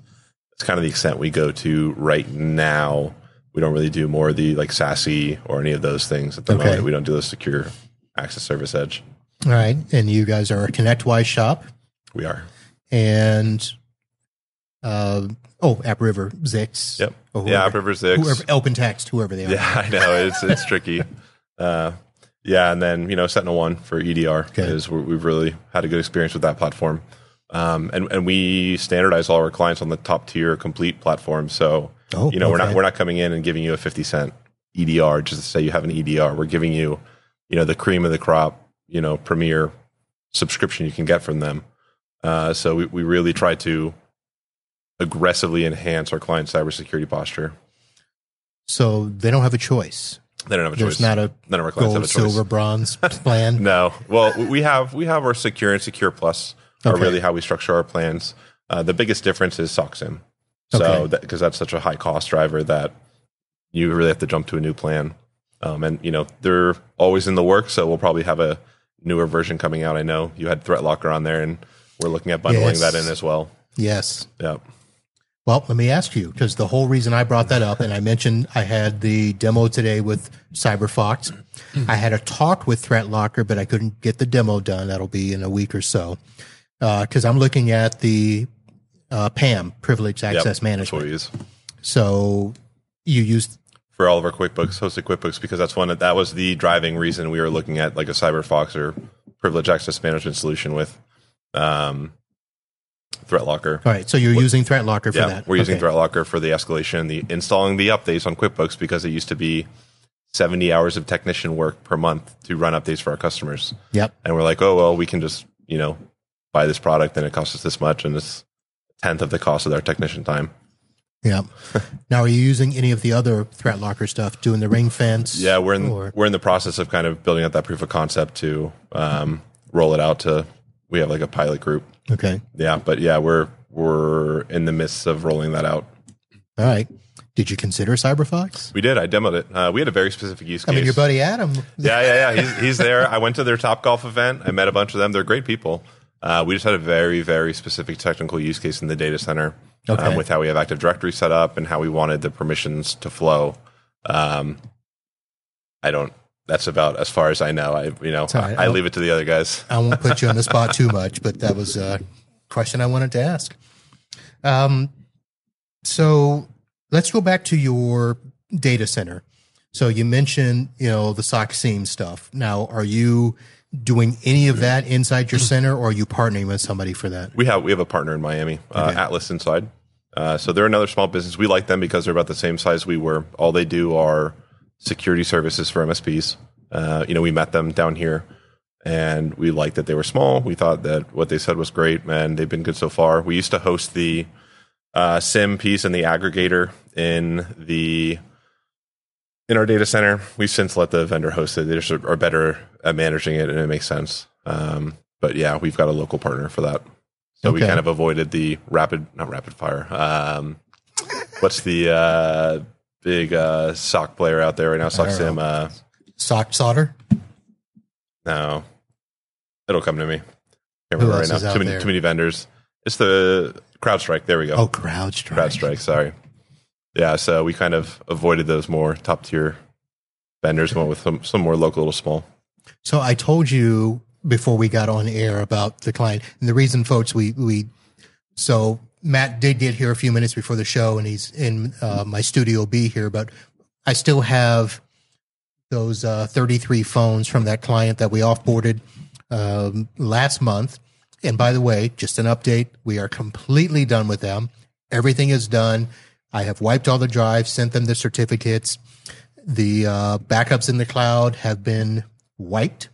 It's kind of the extent we go to right now. We don't really do more of the like SASE or any of those things at the Okay. moment. We don't do the secure access service edge. All right. And you guys are a ConnectWise shop We are. and, uh, oh, AppRiver, Zix. Yep. or Yeah, whoever, AppRiver Zix. whoever, OpenText, whoever they are. Yeah, I know it's it's tricky. Uh, yeah, and then you know Sentinel One for EDR Okay. is we- we've really had a good experience with that platform, um, and and we standardize all our clients on the top tier complete platform. So Oh, you know we're not we're not coming in and giving you a fifty cent EDR just to say you have an EDR. We're giving you you know the cream of the crop, you know premier subscription you can get from them. Uh, so we, we really try to aggressively enhance our client cybersecurity posture. So they don't have a choice. They don't have a There's choice. not a None of our clients gold, have a choice. silver, bronze plan. No. Well, we have we have our secure and secure plus are Okay. really how we structure our plans. Uh, the biggest difference is SOC SIEM. So Okay. because that's such a high cost driver that you really have to jump to a new plan. Um, and you know they're always in the works, so we'll probably have a newer version coming out. I know you had Threat Locker on there, and we're looking at bundling Yes. that in as well. Yes. Yeah. Well, let me ask you because the whole reason I brought that up, and I mentioned I had the demo today with CyberFox. I had a talk with Threat Locker, but I couldn't get the demo done. That'll be in a week or so because I'm looking at the uh, PAM, Privileged Yep. Access what Management. we use So you use for all of our QuickBooks, hosted QuickBooks, because that's one that that was the driving reason we were looking at like a CyberFox or privileged access management solution with um, ThreatLocker. all right. So you're using Threat Locker for Yeah, that. we're using Okay. ThreatLocker for the escalation, the installing the updates on QuickBooks because it used to be 70 hours of technician work per month to run updates for our customers. Yep. And we're like, oh well, we can just you know buy this product and it costs us this much and it's a tenth of the cost of our technician time. Yep. now, are you using any of the other Threat Locker stuff? Doing the ring fence? Yeah, we're in Or- we're in the process of kind of building out that proof of concept to um, roll it out to. We have like a pilot group. Okay. Yeah, but yeah, we're we're in the midst of rolling that out. All right. Did you consider CyberFox? We did. I demoed it. Uh, we had a very specific use case. I mean, your buddy Adam. yeah, yeah, yeah. He's he's there. I went to their Top Golf event. I met a bunch of them. They're great people. Uh, we just had a very very specific technical use case in the data center um, with how we have Active Directory set up and how we wanted the permissions to flow. Um, I don't. That's about as far as I know. I you know right. I, I leave it to the other guys. I won't put you on the spot too much, but that was a question I wanted to ask. Um, so let's go back to your data center. So you mentioned, you know, the SOC SIEM stuff. Now, are you doing any of that inside your center, or are you partnering with somebody for that? We have we have a partner in Miami, uh, Atlas Inside. Uh, so they're another small business. We like them because they're about the same size we were. All they do are security services for MSPs. Uh, you know, we met them down here, and we liked that they were small. We thought that what they said was great, and they've been good so far. We used to host the uh, SIEM piece and the aggregator in the in our data center. We've since let the vendor host it. They just are better at managing it, and it makes sense. Um, but yeah, we've got a local partner for that. So we kind of avoided the rapid, not rapid fire. Um, what's the uh, big uh, SOC player out there right now? SOC SIEM. Uh, SOC solder? no, it'll come to me. Can't Who remember right now. Too many, too many vendors. It's the CrowdStrike. There we go. Oh, CrowdStrike. CrowdStrike. Sorry. Yeah, so we kind of avoided those more top tier vendors, went with some, some more local, little small. So I told you before we got on air about the client, and the reason, folks, we we so Matt did get here a few minutes before the show, and he's in uh, my studio B here, but I still have those uh, 33 phones from that client that we offboarded um, last month. And by the way, just an update: we are completely done with them. Everything is done. I have wiped all the drives, sent them the certificates. The uh, backups in the cloud have been wiped.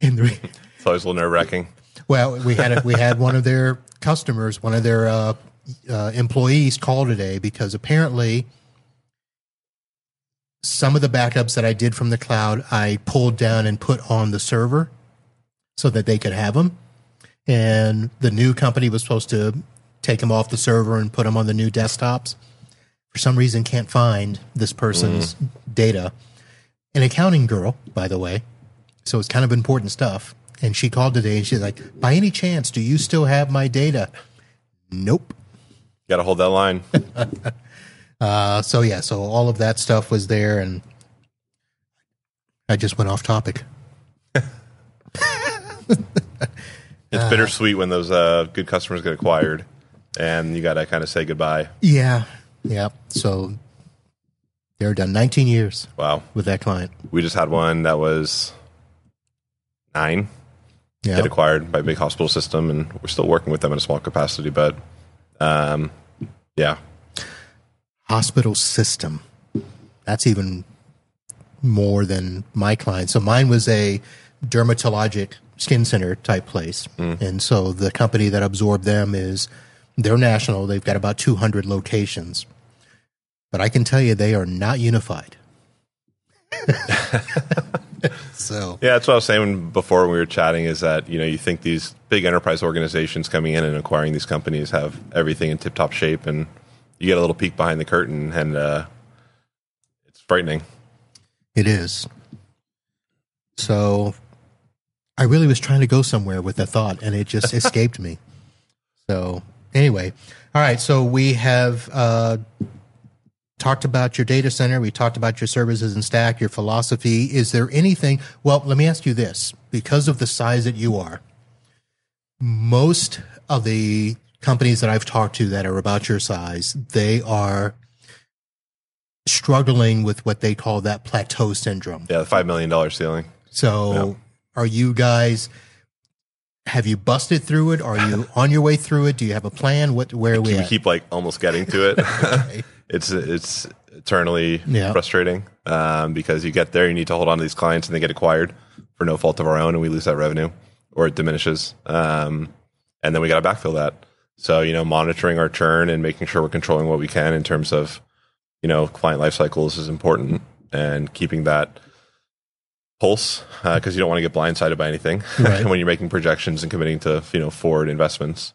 In the It's always a little nerve wracking. well, we had a, we had one of their customers, one of their uh, uh, employees, call today because apparently some of the backups that I did from the cloud I pulled down and put on the server so that they could have them, and the new company was supposed to take them off the server and put them on the new desktops. For some reason, can't find this person's data. An accounting girl, by the way, so it's kind of important stuff. And she called today and she's like, "By any chance, do you still have my data?" Nope. Got to hold that line. Uh, so yeah, so all of that stuff was there, and I just went off topic. It's bittersweet when those uh, good customers get acquired, and you got to kind of say goodbye. Yeah, yeah. So they're done 19 years Wow. with that client. We just had one that was nine Yeah, get acquired by a big hospital system, and we're still working with them in a small capacity. But um, yeah, hospital system. That's even more than my client. So mine was a dermatologic skin center type place, and so the company that absorbed them is they're national. They've got about 200 locations, but I can tell you they are not unified. so yeah, that's what I was saying before when we were chatting. Is that you know you think these big enterprise organizations coming in and acquiring these companies have everything in tip top shape, and you get a little peek behind the curtain, and uh, it's frightening. It is. So I really was trying to go somewhere with the thought and it just escaped me. So anyway, all right. So we have uh, talked about your data center. We talked about your services and stack, your philosophy. Is there anything? Well, let me ask you this because of the size that you are, most of the companies that I've talked to that are about your size, they are struggling with what they call that plateau syndrome. Yeah, the five million dollar ceiling. So, Yeah. are you guys? Have you busted through it? Are you on your way through it? Do you have a plan? What? Where are we We at? keep like almost getting to it. it's it's eternally Yeah. frustrating um, because you get there, you need to hold on to these clients, and they get acquired for no fault of our own, and we lose that revenue or it diminishes, um, and then we got to backfill that. So you know, monitoring our churn and making sure we're controlling what we can in terms of you know client life cycles is important, and keeping that pulse because you don't want to get blindsided by anything Right. when you're making projections and committing to you know forward investments.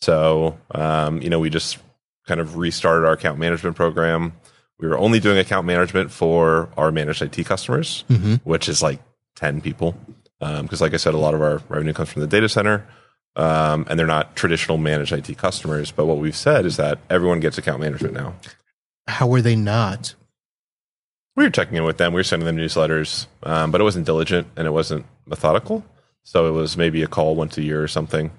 So um, you know, we just kind of restarted our account management program. We were only doing account management for our managed IT customers, Mhm. which is like ten people. Because, like I said, a lot of our revenue comes from the data center, um, and they're not traditional managed IT customers. But what we've said is that everyone gets account management now. How were they not? we were checking in with them. We were sending them newsletters, um, but it wasn't diligent and it wasn't methodical. So it was maybe a call once a year or something.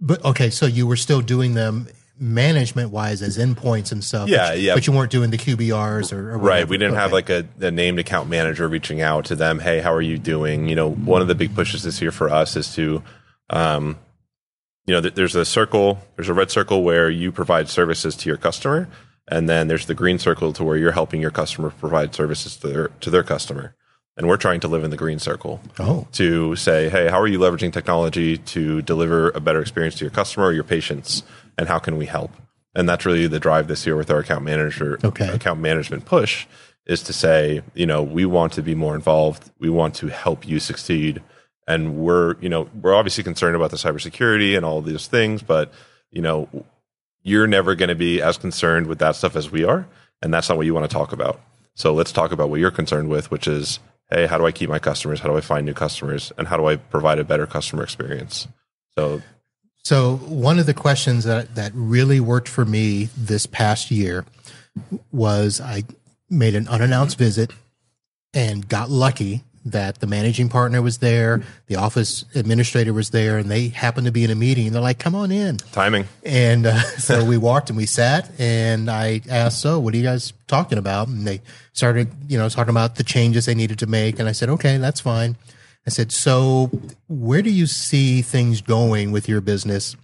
But okay, so you were still doing them management wise as endpoints and stuff. Yeah, but, yeah. But you weren't doing the QBRs or, or Right. We didn't have like a, a named account manager reaching out to them. Hey, how are you doing? You know, one of the big pushes this year for us is to, um, you know, th- there's a circle, there's a red circle where you provide services to your customer. And then there's the green circle to where you're helping your customer provide services to their, to their customer. And we're trying to live in the green circle. Oh, to say, hey, how are you leveraging technology to deliver a better experience to your customer or your patients, and how can we help? And that's really the drive this year with our account manager Okay. account management push is to say, you know, we want to be more involved. We want to help you succeed. And we're, you know, we're obviously concerned about the cybersecurity and all these things, but you know, you're never going to be as concerned with that stuff as we are, and that's not what you want to talk about. So let's talk about what you're concerned with, which is, hey, how do I keep my customers? How do I find new customers? And how do I provide a better customer experience? So So one of the questions that that really worked for me this past year was I made an unannounced visit and got lucky that the managing partner was there, the office administrator was there, and they happened to be in a meeting. And they're like, "Come on in." timing, And uh, so we walked and we sat, and I asked, "So, what are you guys talking about?" And they started, you know, talking about the changes they needed to make. And I said, "Okay, that's fine." I said, "So, where do you see things going with your business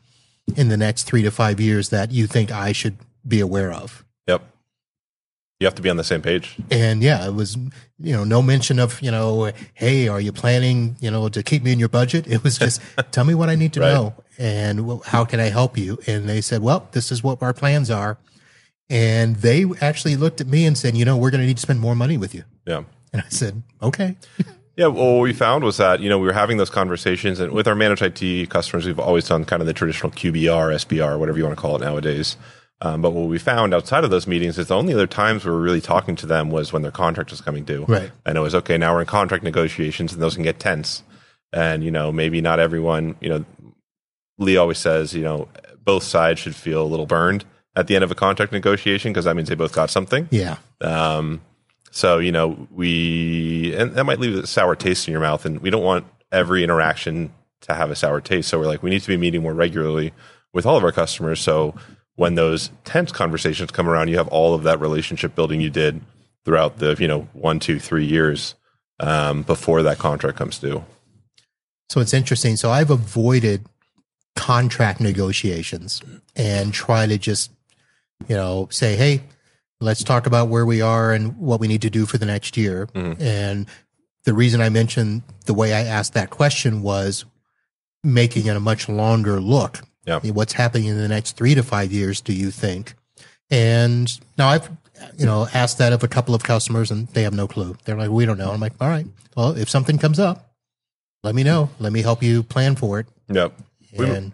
in the next three to five years that you think I should be aware of?" yep. You have to be on the same page. And yeah, it was, you know, no mention of, you know, hey, are you planning, you know, to keep me in your budget? It was just, tell me what I need to Right. know and how can I help you? And they said, well, this is what our plans are. And they actually looked at me and said, you know, we're going to need to spend more money with you. Yeah. And I said, okay. Yeah, well, what we found was that you know we were having those conversations, and with our managed IT customers, we've always done kind of the traditional QBR, SBR, whatever you want to call it nowadays. Um, but what we found outside of those meetings is the only other times we were really talking to them was when their contract was coming due. Right. And it was okay. Now we're in contract negotiations, and those can get tense. And you know, maybe not everyone. You know, Lee always says, you know, both sides should feel a little burned at the end of a contract negotiation because that means they both got something. Yeah. Um, so you know, we and that might leave a sour taste in your mouth, and we don't want every interaction to have a sour taste. So we're like, we need to be meeting more regularly with all of our customers. So when those tense conversations come around, you have all of that relationship building you did throughout the you know one, two, three years um, before that contract comes due. So it's interesting. So I've avoided contract negotiations and try to just, you know, say, hey, let's talk about where we are and what we need to do for the next year. Mhm. And the reason I mentioned the way I asked that question was making it a much longer look. Yeah. What's happening in the next three to five years, do you think? And now I've, you know, asked that of a couple of customers and they have no clue. They're like, we don't know. I'm like, all right, well, if something comes up, let me know. Let me help you plan for it. Yep. And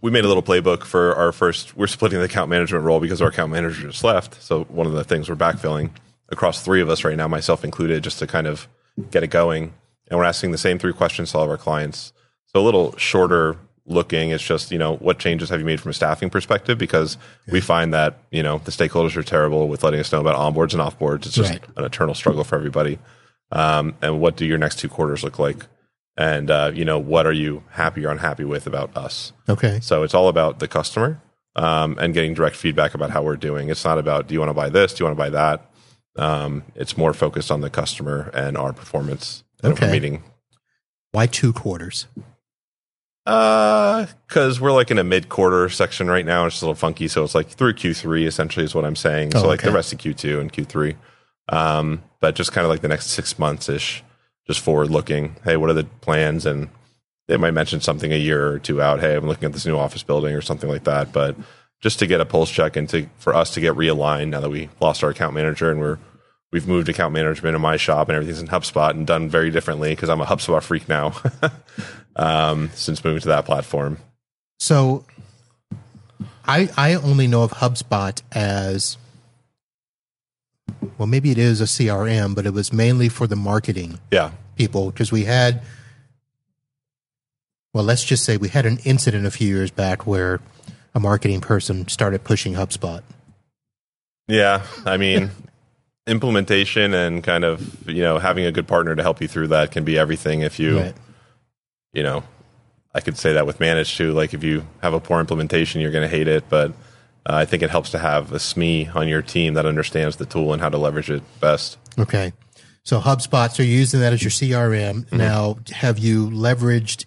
we made a little playbook for our first we're splitting the account management role because our account manager just left. So one of the things we're backfilling across three of us right now myself included just to kind of get it going. And we're asking the same three questions to all of our clients. So a little shorter looking it's just you know what changes have you made from a staffing perspective? Because we find that you know the stakeholders are terrible with letting us know about onboards and offboards. It's just Right. an eternal struggle for everybody. Um, and what do your next two quarters look like and uh, you know what are you happy or unhappy with about us okay. so it's all about the customer um, and getting direct feedback about how we're doing. It's not about do you want to buy this, do you want to buy that. Um, it's more focused on the customer and our performance. And Okay. meeting Why two quarters? because we're like in a mid-quarter section right now. It's a little funky, so it's like through Q3 essentially is what I'm saying. Oh, so like the rest of Q2 and Q3, um, but just kind of like the next six months ish, just forward looking. Hey, what are the plans? And they might mention something a year or two out. Hey, I'm looking at this new office building or something like that. But just to get a pulse check and to for us to get realigned now that we lost our account manager and we're we've moved account management in my shop and everything's in HubSpot and done very differently because I'm a HubSpot freak now. um, since moving to that platform. So I I only know of HubSpot as well maybe it is a CRM, but it was mainly for the marketing Yeah. People because we had well, let's just say we had an incident a few years back where a marketing person started pushing HubSpot. Yeah, I mean, implementation and kind of you know having a good partner to help you through that can be everything. If you Right. you know, I could say that with managed too. Like if you have a poor implementation, you're going to hate it. But uh, I think it helps to have a SME on your team that understands the tool and how to leverage it best. Okay. So HubSpot, so you're using that as your CRM. Mm-hmm. Now, have you leveraged,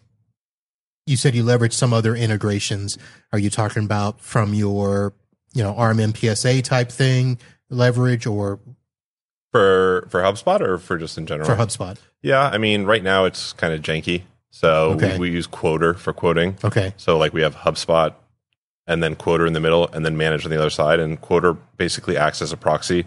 you said you leveraged some other integrations. Are you talking about from your, you know, RMM PSA type thing leverage or For for HubSpot or for just in general? for HubSpot? Yeah, I mean, right now it's kind of janky. So Okay. we, we use Quoter for quoting. Okay. So like we have HubSpot and then Quoter in the middle and then Manage on the other side. And Quoter basically acts as a proxy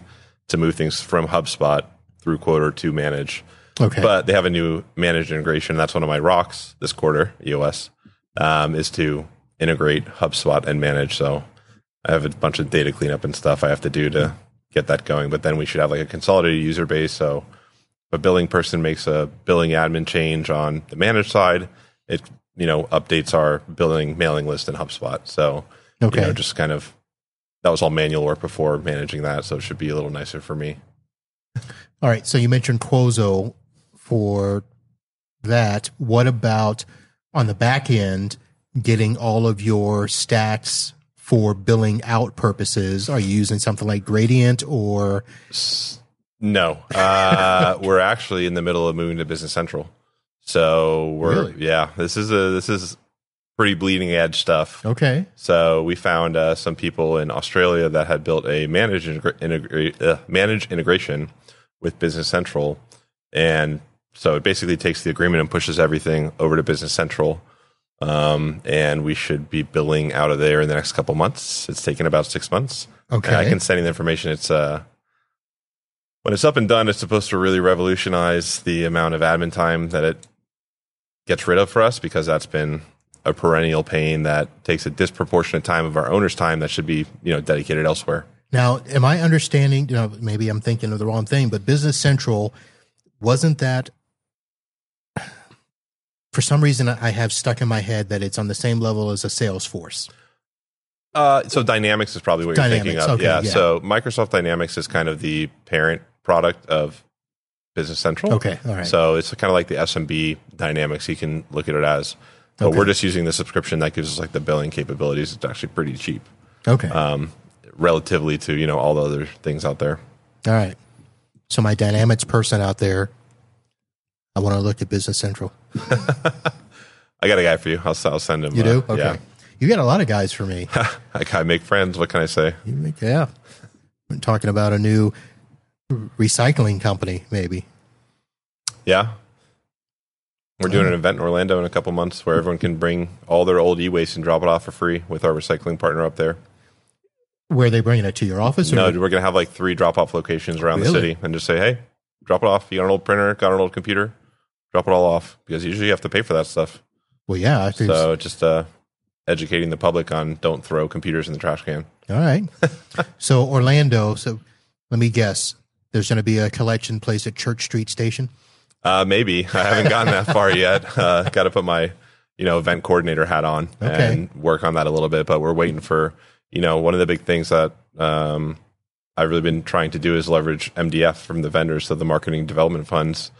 to move things from HubSpot through Quoter to Manage. Okay. But they have a new Manage integration. That's one of my rocks this quarter, EOS, um, is to integrate HubSpot and Manage. So I have a bunch of data cleanup and stuff I have to do to get that going. But then we should have like a consolidated user base. So if a billing person makes a billing admin change on the managed side, it you know updates our billing mailing list in HubSpot. So okay. you know just kind of that was all manual work before managing that, so it should be a little nicer for me. All right. So you mentioned Quoter for that. What about on the back end, getting all of your stats for billing out purposes? Are you using something like Gradient or No, uh, we're actually in the middle of moving to Business Central. So we're Really? yeah, this is a this is pretty bleeding edge stuff. okay? So we found uh, some people in Australia that had built a managed integra- integra- uh, managed integration with Business Central, and so it basically takes the agreement and pushes everything over to Business Central. Um, and we should be billing out of there in the next couple months. It's taken about six months. Okay. And I can send you the information. It's uh, when it's up and done, it's supposed to really revolutionize the amount of admin time that it gets rid of for us because that's been a perennial pain that takes a disproportionate time of our owner's time that should be you know dedicated elsewhere. Now, am I understanding? You know, maybe I'm thinking of the wrong thing, but Business Central wasn't that. For some reason, I have stuck in my head that it's on the same level as a Salesforce. Uh, so Dynamics is probably what Dynamics, you're thinking of. okay, yeah. yeah. So Microsoft Dynamics is kind of the parent product of Business Central. Okay, all right. So it's kind of like the SMB Dynamics. You can look at it as. But Okay. we're just using the subscription that gives us like the billing capabilities. It's actually pretty cheap, okay, um, relatively to you know all the other things out there. all right. So my Dynamics person out there, I want to look at Business Central. I got a guy for you. I'll, I'll send him. You uh, do? Okay. Yeah. You got a lot of guys for me. I gotta make friends. What can I say? You make- yeah. We're talking about a new recycling company, maybe. Yeah. We're doing an event in Orlando in a couple months where everyone can bring all their old e-waste and drop it off for free with our recycling partner up there. Where are they bringing it to your office? Or No, we're going to have like three drop-off locations around the city and just say, "Hey, drop it off. You got an old printer, got an old computer, drop it all off." Because usually you have to pay for that stuff. well, yeah. So just uh, educating the public on don't throw computers in the trash can. All right. so Orlando. So let me guess. There's going to be a collection place at Church Street Station. Uh, maybe I haven't gotten that far yet. Uh, got to put my you know event coordinator hat on Okay. and work on that a little bit. But we're waiting for you know one of the big things that um, I've really been trying to do is leverage MDF from the vendors, so the marketing development funds.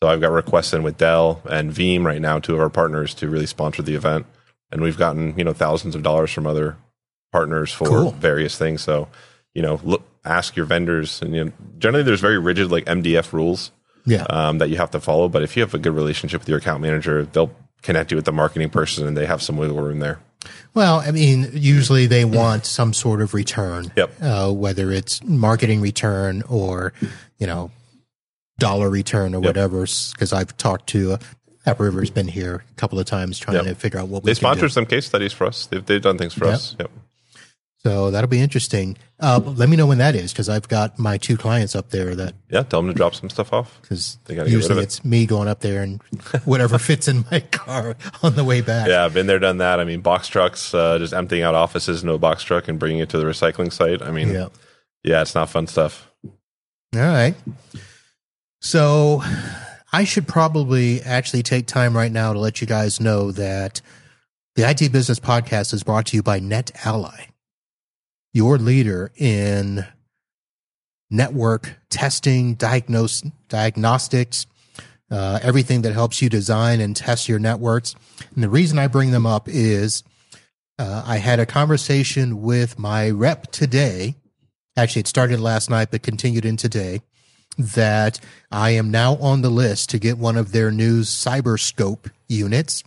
So I've got requests in with Dell and Veeam right now, two of our partners, to really sponsor the event, and we've gotten you know thousands of dollars from other partners for Cool. various things. So you know, look, ask your vendors, and you know, generally there's very rigid like MDF rules Yeah. um, that you have to follow. But if you have a good relationship with your account manager, they'll connect you with the marketing person, and they have some wiggle room there. Well, I mean, usually they want some sort of return. Yep. Uh, whether it's marketing return or, you know, dollar return or whatever. Because I've talked to uh, AppRiver's been here a couple of times trying Yep. to figure out what we They sponsor some case studies for us. They've, they've done things for Yep. us. Yep. So that'll be interesting. Uh, let me know when that is because I've got my two clients up there that Yeah. Tell them to drop some stuff off. because They gotta get rid of usually it. it's me going up there and whatever fits in my car on the way back. Yeah, I've been there, done that. I mean, box trucks, uh, just emptying out offices, into a box truck, and bringing it to the recycling site. I mean, Yeah. yeah, it's not fun stuff. All right. So I should probably actually take time right now to let you guys know that the IT Business Podcast is brought to you by NetAlly, your leader in network testing, diagnose, diagnostics, uh, everything that helps you design and test your networks. And the reason I bring them up is uh, I had a conversation with my rep today. Actually, it started last night, but continued in today. That I am now on the list to get one of their new CyberScope units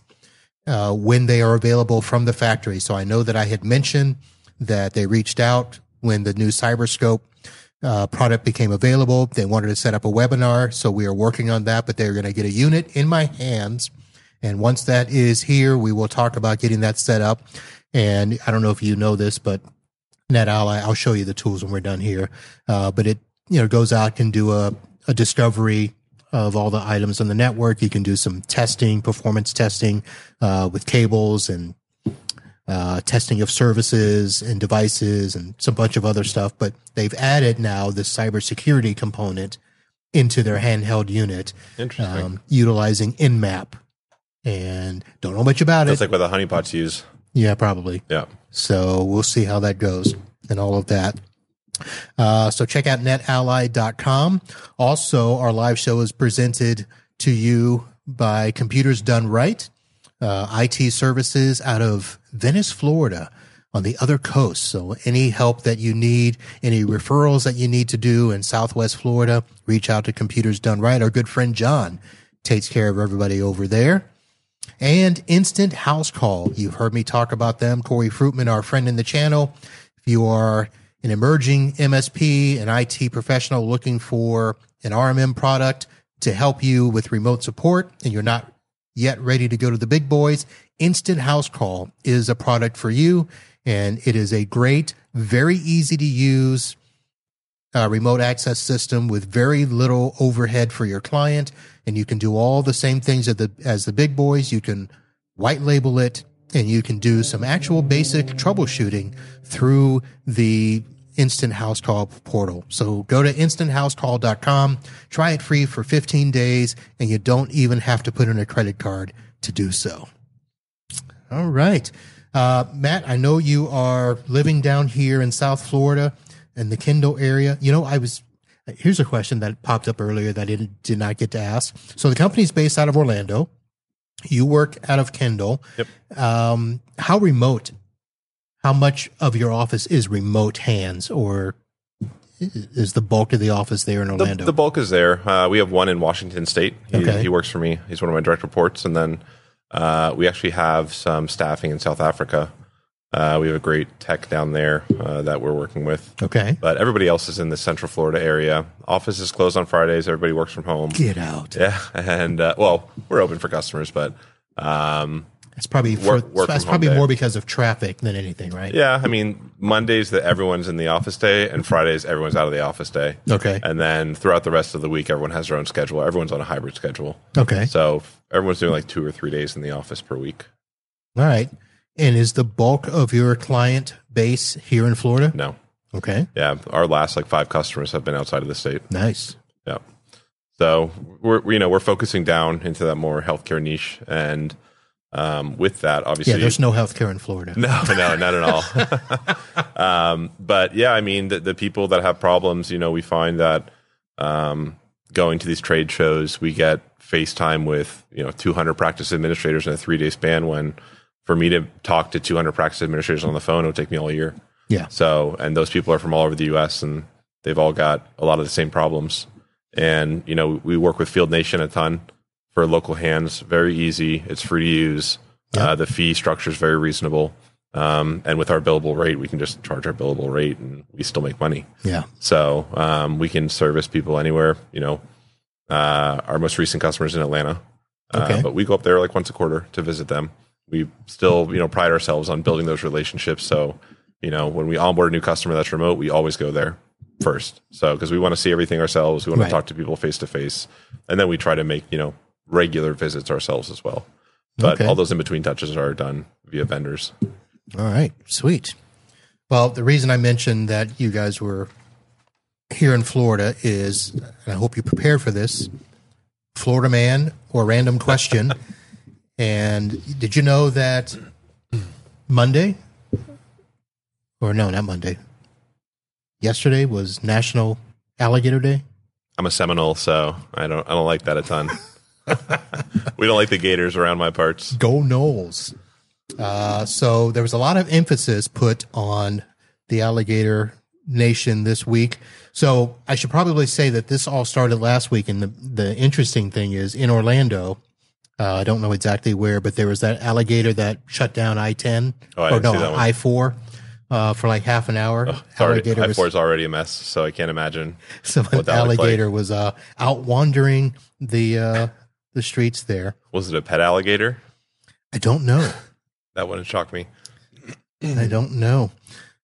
uh, when they are available from the factory. So I know that I had mentioned that they reached out when the new CyberScope uh, product became available. They wanted to set up a webinar, so we are working on that. But they're going to get a unit in my hands, and once that is here, we will talk about getting that set up. And I don't know if you know this, but NetAlly, I'll show you the tools when we're done here. Uh, but it you know goes out can do a, a discovery of all the items on the network. You can do some testing, performance testing uh, with cables and uh, testing of services and devices and some bunch of other stuff. But they've added now this cybersecurity component into their handheld unit, Interesting. um, utilizing Nmap. And don't know much about That's it. like what the honeypots use. yeah, probably. Yeah. So we'll see how that goes and all of that. Uh, so check out netally.com. Also, our live show is presented to you by Computers Done Right, uh, IT services out of Venice, Florida on the other coast. So any help that you need, any referrals that you need to do in Southwest Florida, reach out to Computers Done Right. Our good friend John takes care of everybody over there and Instant House Call. You've heard me talk about them. Corey Fruitman, our friend in the channel. If you are an emerging MSP, an IT professional looking for an RMM product to help you with remote support and you're not yet ready to go to the big boys, Instant House Call is a product for you. And it is a great, very easy to use uh, remote access system with very little overhead for your client, and you can do all the same things as the as the big boys. You can white label it, and you can do some actual basic troubleshooting through the instant house call portal. So go to instanthousecall.com, try it free for 15 days, and you don't even have to put in a credit card to do so. All right. Uh, Matt, I know you are living down here in South Florida in the Kendall area. You know, I was, here's a question that popped up earlier that I did, did not get to ask. So the company's based out of Orlando. You work out of Kendall. Yep. Um, how remote, how much of your office is remote hands or is the bulk of the office there in The, Orlando? the bulk is there. Uh, we have one in Washington State. He, Okay. he works for me. He's one of my direct reports. And then uh, we actually have some staffing in South Africa. Uh, we have a great tech down there uh, that we're working with. okay. But everybody else is in the Central Florida area. Office is closed on Fridays. Everybody works from home. Get out. Yeah, and uh, well, we're open for customers, but um, It's probably for, Work- that's probably more because of traffic than anything, right? yeah, I mean Mondays that everyone's in the office day, and Fridays everyone's out of the office day. Okay. and then throughout the rest of the week, everyone has their own schedule. Everyone's on a hybrid schedule, Okay. so everyone's doing like two or three days in the office per week. All right. And is the bulk of your client base here in Florida? No, Okay. yeah, our last like five customers have been outside of the state. Nice. Yeah. So we're you know we're focusing down into that more healthcare niche, and um, with that, obviously, Yeah, there's no healthcare in Florida. No, no, not at all. um, but yeah, I mean, the, the people that have problems, you know, we find that um, going to these trade shows, we get FaceTime with you know 200 practice administrators in a three day span. When for me to talk to 200 practice administrators on the phone, it would take me all year. Yeah. So, and those people are from all over the U.S. and they've all got a lot of the same problems. And you know, we work with Field Nation a ton for local hands. Very easy. It's free to use. Yeah. Uh, the fee structure is very reasonable. Um, and with our billable rate, we can just charge our billable rate, and we still make money. Yeah. So um, we can service people anywhere. You know, uh, our most recent customers in Atlanta, uh, but we go up there like once a quarter to visit them. We still, you know, pride ourselves on building those relationships. So, you know, when we onboard a new customer that's remote, we always go there first. So, because we want to see everything ourselves, we want Right. to talk to people face to face, and then we try to make you know regular visits ourselves as well. But Okay. all those in between touches are done via vendors. All right. Sweet. Well, the reason I mentioned that you guys were here in Florida is, and I hope you prepared for this, Florida man or random question. and did you know that Monday, or no, not Monday, yesterday was National Alligator Day? I'm a Seminole, so I don't I don't like that a ton. we don't like the gators around my parts. Go Noles. Uh, so there was a lot of emphasis put on the alligator nation this week. So I should probably say that this all started last week. And the, the interesting thing is in Orlando, uh, I don't know exactly where, but there was that alligator that shut down I 10 Oh, or no, see that one. I 4 uh, for like half an hour. Already, alligator I was, already a mess, so I can't imagine. so an what that looked like. alligator was uh, out wandering the uh, the streets there. Was it a pet alligator? I don't know. That wouldn't shock me. I don't know.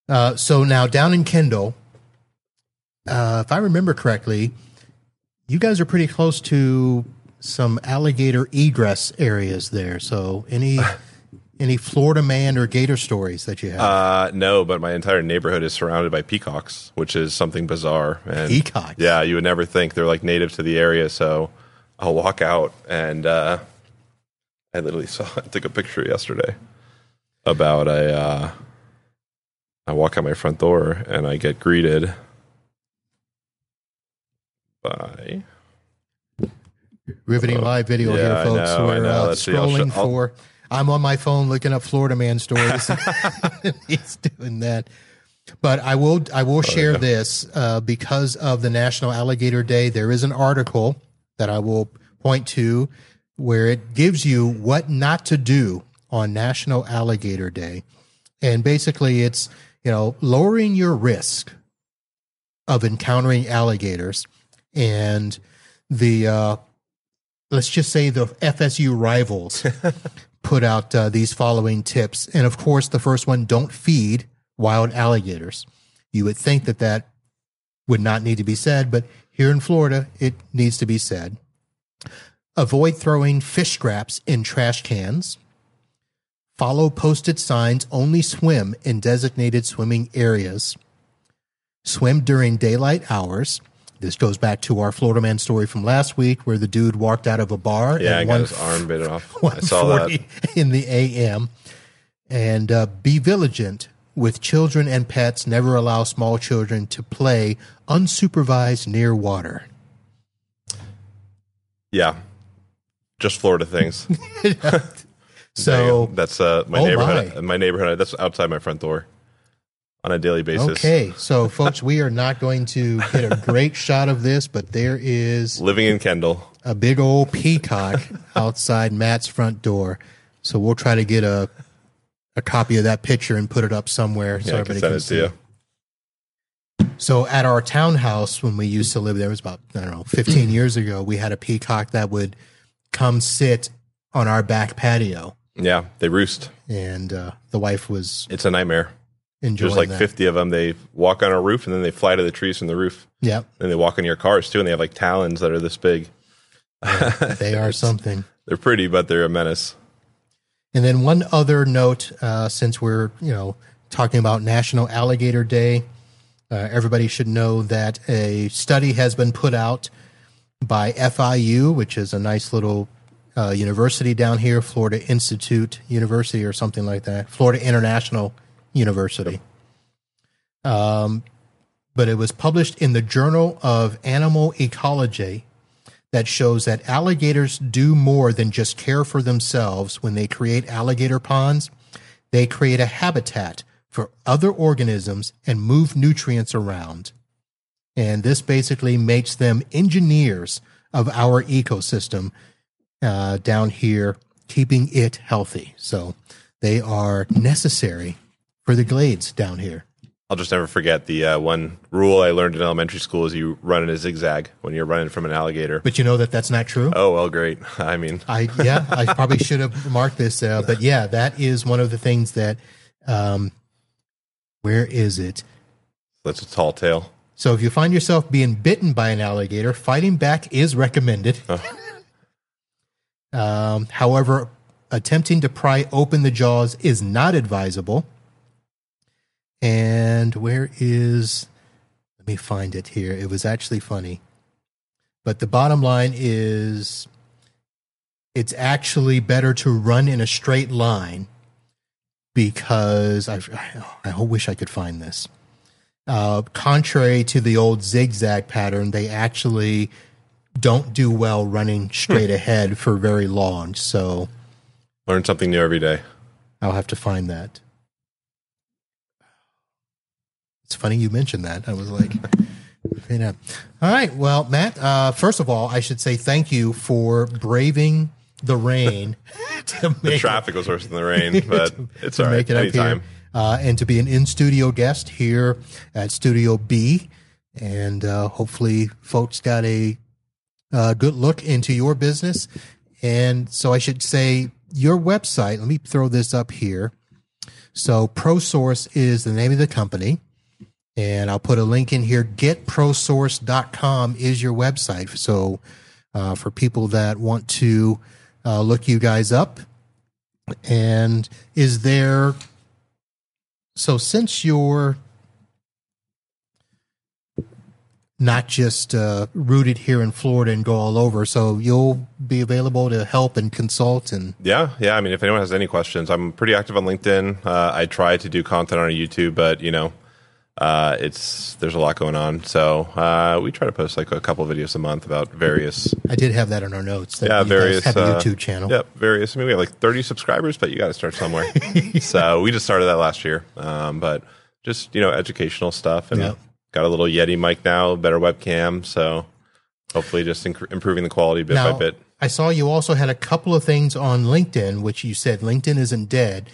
Uh, so now down in Kendall, uh, if I remember correctly, you guys are pretty close to some alligator egress areas there. So any any Florida man or gator stories that you have? Uh, no, but my entire neighborhood is surrounded by peacocks, which is something bizarre. And Peacocks? Yeah, you would never think they're like native to the area. So I'll walk out and uh, I literally saw I took a picture yesterday about a. Uh, I walk out my front door and I get greeted by Riveting live video yeah, here, folks. know, We're uh, Let's see, I'll scrolling I'll- for. I'm on my phone looking up Florida man stories. He's doing that. But I will I will share this uh, because of the National Alligator Day. There is an article that I will point to where it gives you what not to do on National Alligator Day, and basically it's you know lowering your risk of encountering alligators and the uh, let's just say the FSU rivals put out uh, these following tips. And of course, the first one don't feed wild alligators. You would think that that would not need to be said, but here in Florida, it needs to be said. Avoid throwing fish scraps in trash cans. Follow posted signs only swim in designated swimming areas. Swim during daylight hours. This goes back to our Florida man story from last week where the dude walked out of a bar Yeah, I got one his arm bit off. I saw that. in the AM. And uh, be vigilant with children and pets. Never allow small children to play unsupervised near water. Yeah, just Florida things. So, that's uh, my Oh, neighborhood. my. My neighborhood. That's outside my front door on a daily basis. okay. So, folks, we are not going to get a great shot of this, but there is Living in Kendall. a big old peacock outside Matt's front door. So, we'll try to get a a copy of that picture and put it up somewhere so Yeah, can everybody send can it see. to you. So at our townhouse when we used to live there it was about I don't know 15 years ago we had a peacock that would come sit on our back patio Yeah, they roost. and uh, the wife was It's a nightmare. There's like that. 50 of them. They walk on a roof and then they fly to the trees from the roof. Yeah. And they walk in your cars too. And they have like talons that are this big. they are something. They're pretty, but they're a menace. And then one other note, uh, since we're you know talking about National Alligator Day, uh, everybody should know that a study has been put out by FIU, which is a nice little uh, university down here, Florida Institute University or something like that, Florida International University. Um, but it was published in the Journal of Animal Ecology that shows that alligators do more than just care for themselves when they create alligator ponds. They create a habitat for other organisms and move nutrients around. And this basically makes them engineers of our ecosystem uh, down here, keeping it healthy. So they are necessary for the glades down here. I'll just never forget the uh, one rule I learned in elementary school is you run in a zigzag when you're running from an alligator. But you know that that's not true. Oh, well, great. I mean, I yeah, I probably should have marked this, uh, but yeah, that is one of the things that. Um, where is it? that's a tall tale. So if you find yourself being bitten by an alligator, fighting back is recommended. um, however, attempting to pry open the jaws is not advisable. And where is? Let me find it here. It was actually funny, but the bottom line is, it's actually better to run in a straight line because I I wish I could find this uh, contrary to the old zigzag pattern, they actually don't do well running straight ahead for very long. So Learn something new every day. I'll have to find that. It's funny you mentioned that. I was like, you know. All right. Well, Matt, uh, first of all, I should say thank you for braving the rain to The traffic was worse than the rain, but it's to all right. it Anytime. uh, and to be an in studio guest here at Studio B, and uh, hopefully, folks got a uh, good look into your business. And so, I should say your website. Let me throw this up here. So, ProSource is the name of the company. And I'll put a link in here. GetProSource.com is your website. So, uh, for people that want to uh, look you guys up, and is there so since you're not just uh, rooted here in Florida and go all over, so you'll be available to help and consult and Yeah, yeah. I mean, if anyone has any questions, I'm pretty active on LinkedIn. Uh, I try to do content on YouTube, but you know, uh, it's there's a lot going on. So uh, we try to post like a couple videos a month about various, I did have that in our notes. That yeah, various have a uh, YouTube channel. Yep, various. I mean, we have like 30 subscribers, but you got to start somewhere. so we just started that last year, um, but just you know, educational stuff, and Yep. got a little Yeti mic now, better webcam. So hopefully, just inc- improving the quality bit Now, by bit. I saw you also had a couple of things on LinkedIn, which you said LinkedIn isn't dead.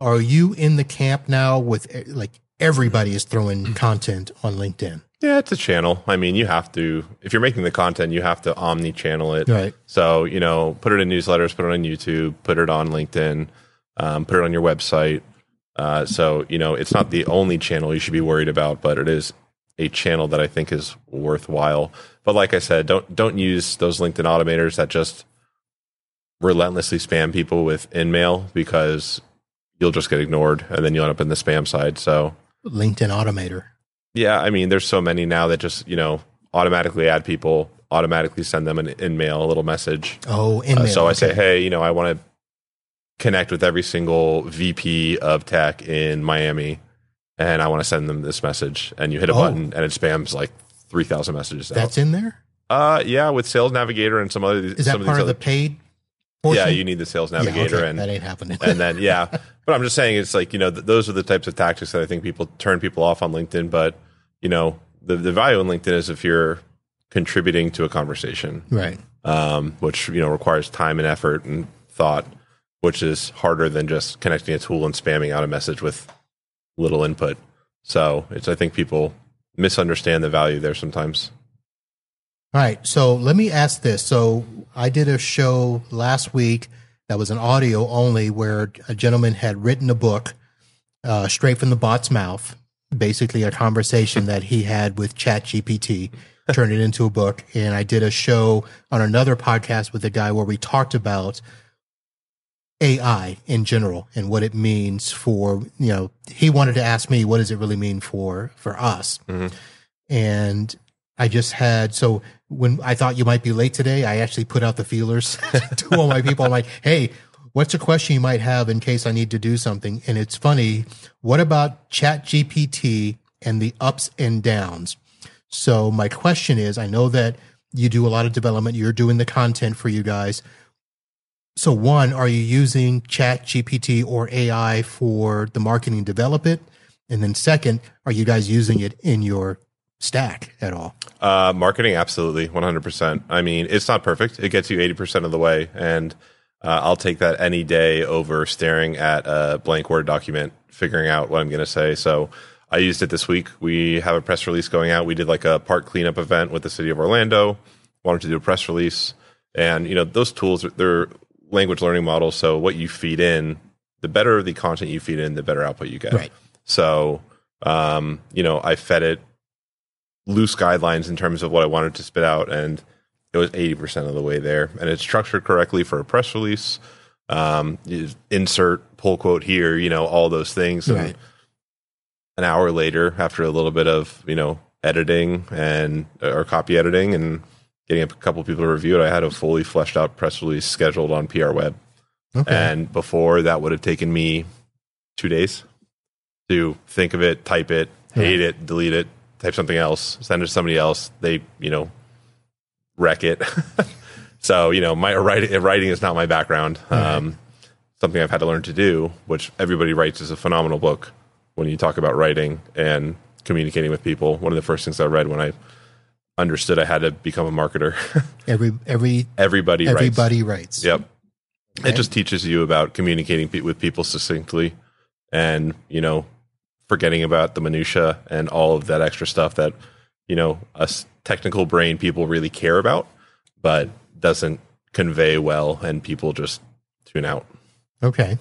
Are you in the camp now with eh, like everybody is throwing content on LinkedIn? Yeah, it's a channel. I mean, you have to if you're making the content, you have to omni-channel it. Right. So you know, put it in newsletters, put it on YouTube, put it on LinkedIn, um, put it on your website. Uh, so you know, it's not the only channel you should be worried about, but it is a channel that I think is worthwhile. But like I said, don't don't use those LinkedIn automators that just relentlessly spam people with InMail because you'll just get ignored and then you'll end up in the spam side. So LinkedIn automator. Yeah, I mean, there's so many now that just you know automatically add people, automatically send them an InMail, a little message. Oh, InMail. Uh, so I say, hey, you know, I want to connect with every single VP of tech in Miami, and I want to send them this message. And you hit a oh. button, and it spams like three thousand messages. That's out. in there. Uh, yeah, with Sales Navigator and some other. Is that some part of, of the paid? Portion? Yeah, you need the Sales Navigator, yeah, okay. and that ain't happening. and then yeah, but I'm just saying it's like you know th- those are the types of tactics that I think people turn people off on LinkedIn. But you know the the value in LinkedIn is if you're contributing to a conversation, right? Um, which you know requires time and effort and thought, which is harder than just connecting a tool and spamming out a message with little input. So it's I think people misunderstand the value there sometimes. All right. So let me ask this. So I did a show last week that was an audio only where a gentleman had written a book uh, straight from the bot's mouth, basically a conversation that he had with ChatGPT, turned it into a book. And I did a show on another podcast with a guy where we talked about AI in general and what it means for, you know, he wanted to ask me, what does it really mean for, for us? Mm-hmm. And I just had, so when I thought you might be late today, I actually put out the feelers to all my people. I'm like, hey, what's a question you might have in case I need to do something? And it's funny. What about Chat GPT and the ups and downs? So my question is, I know that you do a lot of development. You're doing the content for you guys. So one, are you using Chat GPT or AI for the marketing develop it? And then second, are you guys using it in your stack at all? Uh, marketing, absolutely, 100%. I mean, it's not perfect. It gets you 80% of the way. And uh, I'll take that any day over staring at a blank Word document, figuring out what I'm going to say. So I used it this week. We have a press release going out. We did like a park cleanup event with the city of Orlando, wanted to do a press release. And, you know, those tools, they're language learning models. So what you feed in, the better the content you feed in, the better output you get. Right. So, um, you know, I fed it loose guidelines in terms of what I wanted to spit out, and it was 80% of the way there. And it's structured correctly for a press release. Um, insert pull quote here, you know, all those things. And right. an hour later, after a little bit of, you know, editing and or copy editing and getting a couple people to review it, I had a fully fleshed out press release scheduled on PR Web. Okay. And before that would have taken me two days to think of it, type it, hate it, delete it, type something else, send it to somebody else. They, you know, wreck it. so, you know, my writing, writing is not my background. Um, something I've had to learn to do, which everybody writes is a phenomenal book when you talk about writing and communicating with people. One of the first things I read when I understood I had to become a marketer. every every everybody everybody writes. writes. Yep. Okay. It just teaches you about communicating with people succinctly and, you know, forgetting about the minutia and all of that extra stuff that you know us technical brain people really care about, but doesn't convey well, and people just tune out. Okay.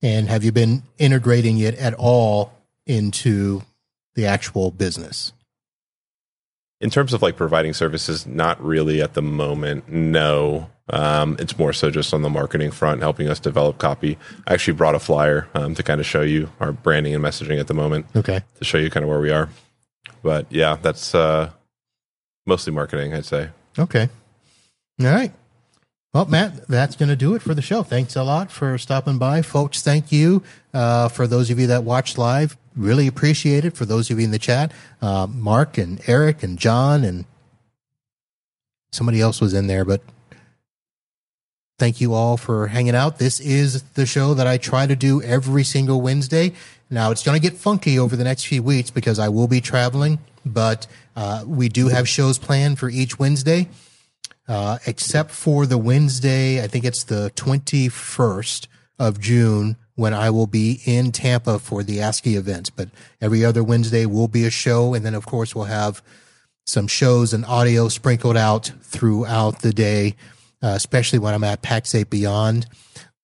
And have you been integrating it at all into the actual business? In terms of like providing services, not really at the moment. No. Um, it's more so just on the marketing front, helping us develop copy. I actually brought a flyer um, to kind of show you our branding and messaging at the moment. Okay. To show you kind of where we are. But yeah, that's uh, mostly marketing, I'd say. Okay. All right. Well, Matt, that's going to do it for the show. Thanks a lot for stopping by. Folks, thank you. Uh, for those of you that watched live, really appreciate it. For those of you in the chat, uh, Mark and Eric and John and somebody else was in there, but thank you all for hanging out. This is the show that I try to do every single Wednesday. Now it's going to get funky over the next few weeks because I will be traveling, but uh, we do have shows planned for each Wednesday, uh, except for the Wednesday. I think it's the 21st of June when I will be in Tampa for the ASCII event. But every other Wednesday will be a show. And then, of course, we'll have some shows and audio sprinkled out throughout the day uh, especially when I'm at Pax8 Beyond.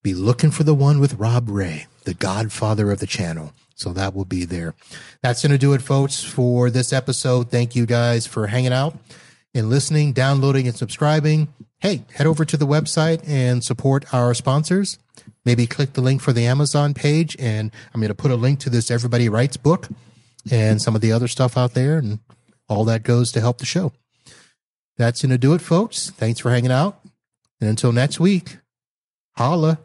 Be looking for the one with Rob Rae, the godfather of the channel. So that will be there. That's going to do it, folks, for this episode. Thank you guys for hanging out and listening, downloading, and subscribing. Hey, head over to the website and support our sponsors. Maybe click the link for the Amazon page, and I'm going to put a link to this Everybody Writes book and some of the other stuff out there, and all that goes to help the show. That's going to do it, folks. Thanks for hanging out. And until next week, holla.